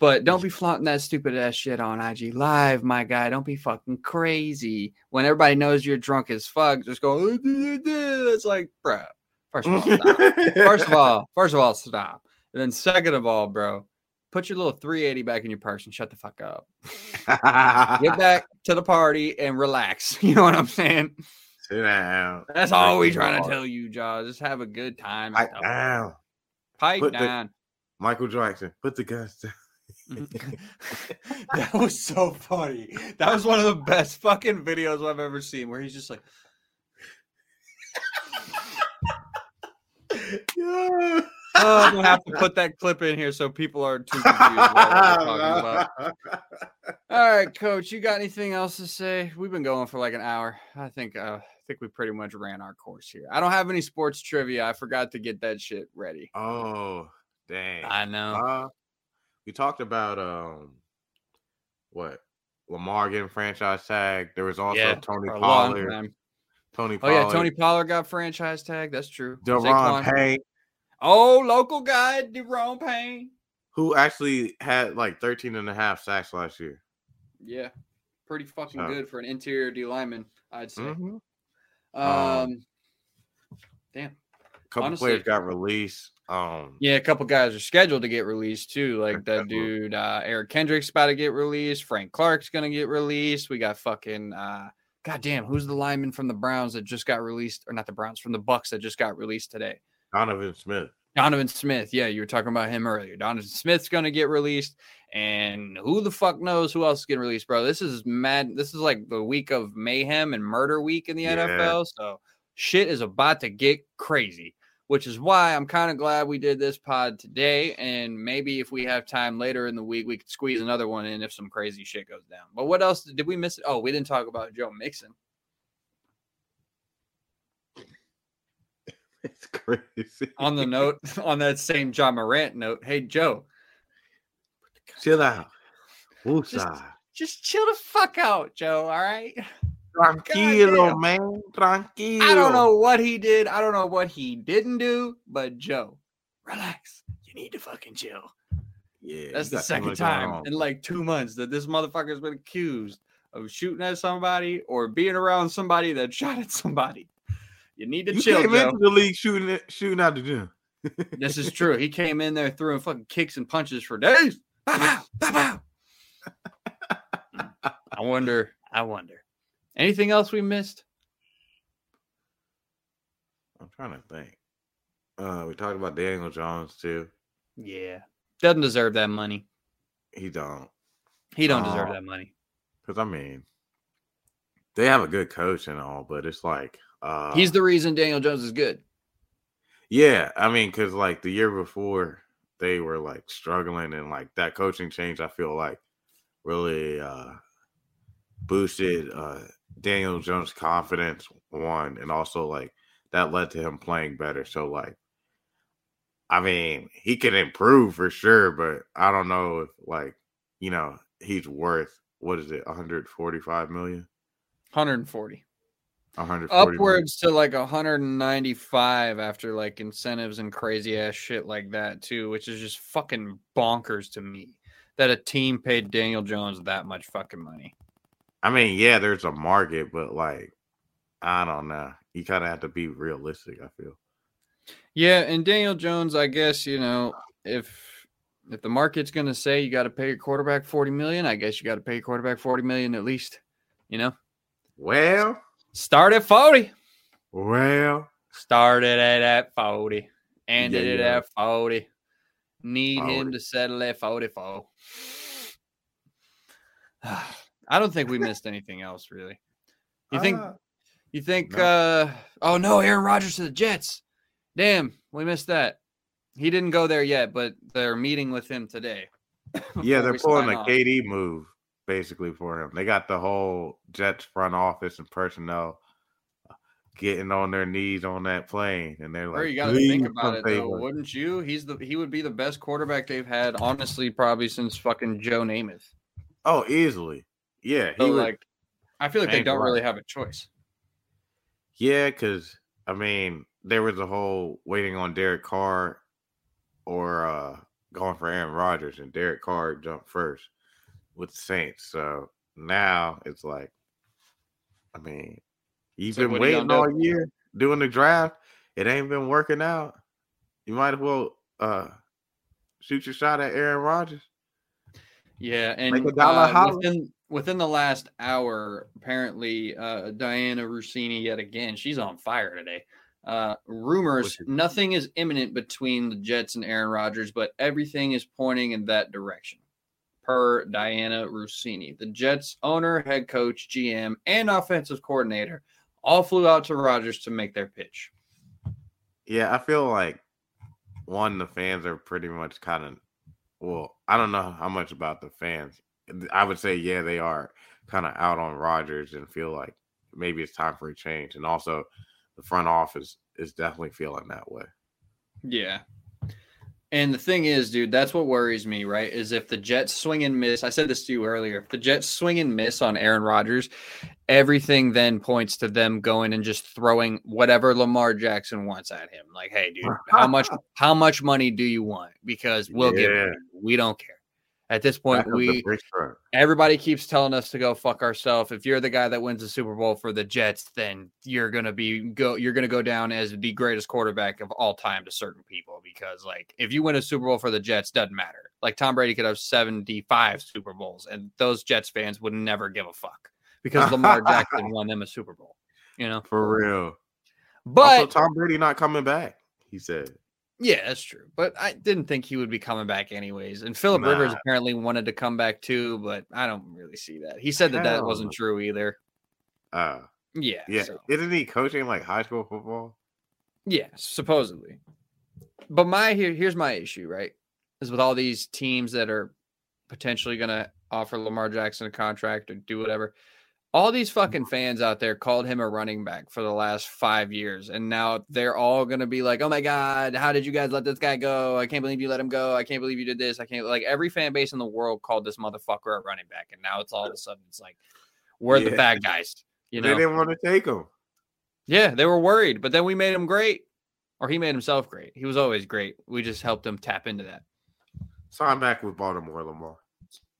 But don't be flaunting that stupid ass shit on IG Live, my guy. Don't be fucking crazy. When everybody knows you're drunk as fuck, just go, it's like, bro. First of all, stop. first of all, first of all, stop. And then second of all, bro, put your little 380 back in your purse and shut the fuck up. Get back to the party and relax. You know what I'm saying? sit down That's all we Freaking trying to tell you, Ja. Just have a good time. Pipe down Pipe Put the- down. michael jackson put the guns down that was so funny. That was one of the best fucking videos I've ever seen where he's just like, yeah. Oh, I'm gonna have to put that clip in here so people aren't too confused. what talking about. All right, coach, you got anything else to say? We've been going for like an hour. I think uh, I think we pretty much ran our course here. I don't have any sports trivia. I forgot to get that shit ready. oh, dang. I know. Uh, we talked about um what Lamar getting franchise tag. There was also yeah, Tony for a long Pollard. Tony Oh yeah, Tony Pollard got franchise tag. That's true. Daron Payne, Oh, local guy, Daron Payne. who actually had like 13 and a half sacks last year. Yeah, pretty fucking So- good for an interior D lineman, I'd say. Mhm. Um, Um, damn. couple Honestly- players got released. Um, Yeah, a couple guys are scheduled to get released too. Like that dude, uh, Eric Kendrick's about to get released. Frank Clark's gonna get released. We got fucking uh goddamn, who's the lineman from the Browns that just got released, or not the Browns, from the Bucs that just got released today? Donovan Smith. Donovan Smith. Yeah, you were talking about him earlier. Donovan Smith's gonna get released, and who the fuck knows who else is getting released, bro? This is mad. This is like the week of mayhem and murder week in the Yeah. NFL. So shit is about to get crazy, which is why I'm kind of glad we did this pod today. And maybe if we have time later in the week, we could squeeze another one in if some crazy shit goes down. But what else did we miss? Oh, we didn't talk about Joe Mixon. It's crazy. On the note, on that same Ja Morant note, hey Joe, Chill out. Just- Woosah. just chill the fuck out, Joe. All right. Tranquilo, man. Tranquilo. I don't know what he did. I don't know what he didn't do, but Joe, relax. You need to fucking chill. Yeah, That's the second time in like two months that this motherfucker's been accused of shooting at somebody or being around somebody that shot at somebody. You need to You chill, came Joe. into the league shooting shooting out the gym. this is true. He came in there throwing fucking kicks and punches for days. Pow, pow, pow. I wonder. I wonder. Anything else we missed? I'm trying to think. Uh, we talked about Daniel Jones too. Yeah. Doesn't deserve that money. He don't, He don't deserve Oh. that money. because I mean, they have a good coach and all, but it's like, uh, He's the reason Daniel Jones is good. yeah. I mean, because like the year before, they were like struggling, and like that coaching change, I feel like really uh boosted uh Daniel Jones' confidence. One, and also like that led to him playing better. So like. I mean, he can improve for sure, but I don't know if like, you know, he's worth what is it, 145 million? 140. 140 million. Upwards to like 195 after like incentives and crazy ass shit like that too, which is just fucking bonkers to me that a team paid Daniel Jones that much fucking money. I mean, yeah, there's a market, but like, I don't know. You kind of have to be realistic. I feel. Yeah, and Daniel Jones, I guess, you know, if if the market's going to say you got to pay your quarterback 40 million, I guess you got to pay your quarterback 40 million at least, you know. Well, Start at 40. well, Started it at 40. Ended Yeah, it yeah. at 40. Need him to settle at 44. I don't think we missed anything else really. You think uh, you think no. uh oh no, Aaron Rodgers to the Jets. Damn, we missed that. He didn't go there yet, but they're meeting with him today. yeah, they're pulling a off. KD move basically for him. They got the whole Jets front office and personnel uh, getting on their knees on that plane, and they're like, you got to think about it though, wouldn't you? He's the he would be the best quarterback they've had, honestly, probably since fucking Joe Namath. Oh, easily. Yeah, he So would. like, I feel like they don't right. really have a choice. Yeah, because I mean, there was a whole waiting on Derek Carr or uh going for Aaron Rodgers, and Derek Carr jumped first with the Saints. So now it's like, I mean, you've So been waiting do? all year doing the draft. It ain't been working out. You might as well uh shoot your shot at Aaron Rodgers. Yeah, and Make a dollar uh, within within the last hour, apparently, uh, Dianna Russini yet again, she's on fire today. Uh, rumors, nothing is imminent between the Jets and Aaron Rodgers, but everything is pointing in that direction. Per Dianna Russini. The Jets owner, head coach, GM, and offensive coordinator all flew out to Rodgers to make their pitch. Yeah, I feel like one, the fans are pretty much kind of well, I don't know how much about the fans. I would say, yeah, they are kind of out on Rodgers and feel like maybe it's time for a change. And also, the front office is definitely feeling that way. Yeah. And the thing is, dude, that's what worries me, right? Is if the Jets swing and miss, I said this to you earlier, if the Jets swing and miss on Aaron Rodgers, everything then points to them going and just throwing whatever Lamar Jackson wants at him. Like, hey, dude, how much how much money do you want? Because we'll yeah. give it. We don't care. At this point, we everybody keeps telling us to go fuck ourselves. If you're the guy that wins the Super Bowl for the Jets, then you're gonna be go you're gonna go down as the greatest quarterback of all time to certain people because like if you win a Super Bowl for the Jets, doesn't matter. Like Tom Brady could have 75 Super Bowls, and those Jets fans would never give a fuck because Lamar Jackson won them a Super Bowl. You know, for real. But also, Tom Brady not coming back. He said. Yeah, that's true. But I didn't think he would be coming back anyways. And Philip nah. Rivers apparently wanted to come back too, but I don't really see that. He said that that wasn't true either. Uh, yeah. Yeah. So. Isn't he coaching like high school football? Yeah, supposedly. But my here here's my issue, right? Is with all these teams that are potentially going to offer Lamar Jackson a contract or do whatever all these fucking fans out there called him a running back for the last five years. And now they're all going to be like, oh my God, how did you guys let this guy go? I can't believe you let him go. I can't believe you did this. I can't, like, every fan base in the world called this motherfucker a running back. And now it's all of a sudden, it's like, we're yeah. the bad guys. You know, they didn't want to take him. Yeah, they were worried, but then we made him great, or he made himself great. He was always great. We just helped him tap into that. So I'm back with Baltimore, Lamar.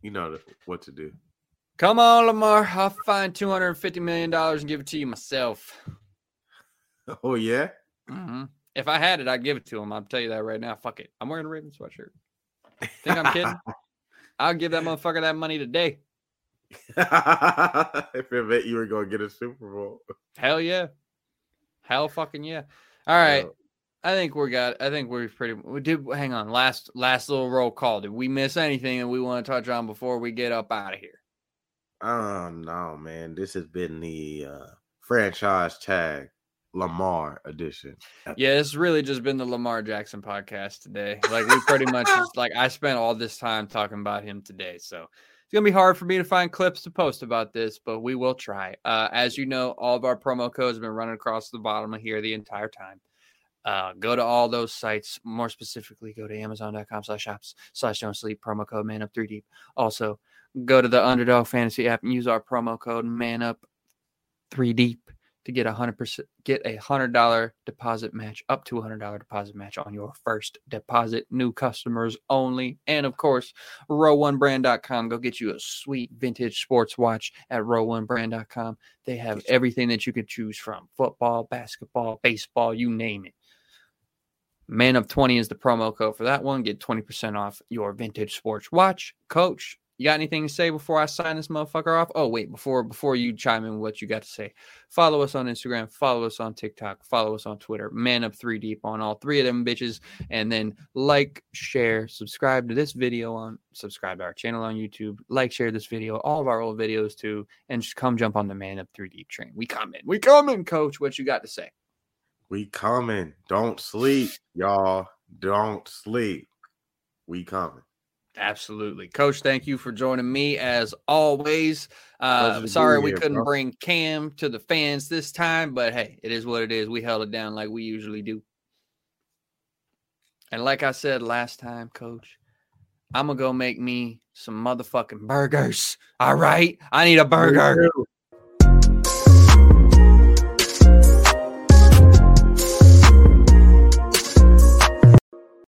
You know what to do. Come on, Lamar. I'll find two hundred and fifty million dollars and give it to you myself. Oh yeah. Mm-hmm. If I had it, I'd give it to him. I'll tell you that right now. Fuck it. I'm wearing a Raven sweatshirt. Think I'm kidding? I'll give that motherfucker that money today. if I bet you were gonna get a Super Bowl. Hell yeah. Hell fucking yeah. All right. I think we're got. I think we're pretty. We did. Hang on. Last last little roll call. Did we miss anything that we want to touch on before we get up out of here? Oh no, man. This has been the uh, franchise tag Lamar edition. Yeah, it's really just been the Lamar Jackson podcast today. Like we pretty much just like I spent all this time talking about him today. So it's gonna be hard for me to find clips to post about this, but we will try. Uh, as you know, all of our promo codes have been running across the bottom of here the entire time. Uh, go to all those sites. More specifically, go to Amazon.com slash shops slash don't sleep promo code man up three deep. Also, go to the Underdog Fantasy app and use our promo code Man Up Three Deep to get a hundred percent get a hundred dollar deposit match up to a hundred dollar deposit match on your first deposit. New customers only, and of course, row1brand.com. Go get you a sweet vintage sports watch at row1brand.com. They have everything that you could choose from: football, basketball, baseball, you name it. Man of 20 is the promo code for that one. Get 20% off your vintage sports watch. Coach, you got anything to say before I sign this motherfucker off? Oh, wait, before before you chime in what you got to say. Follow us on Instagram, follow us on TikTok, follow us on Twitter, man up three deep on all three of them bitches. And then like, share, subscribe to this video on subscribe to our channel on YouTube, like, share this video, all of our old videos too, and just come jump on the man up three deep train. We coming. We coming, coach. What you got to say? We coming. Don't sleep, y'all. Don't sleep. We coming. Absolutely. Coach, thank you for joining me as always. Uh, sorry we here, couldn't bro. bring Cam to the fans this time, but hey, it is what it is. We held it down like we usually do. And like I said last time, coach, I'm going to go make me some motherfucking burgers. All right. I need a burger.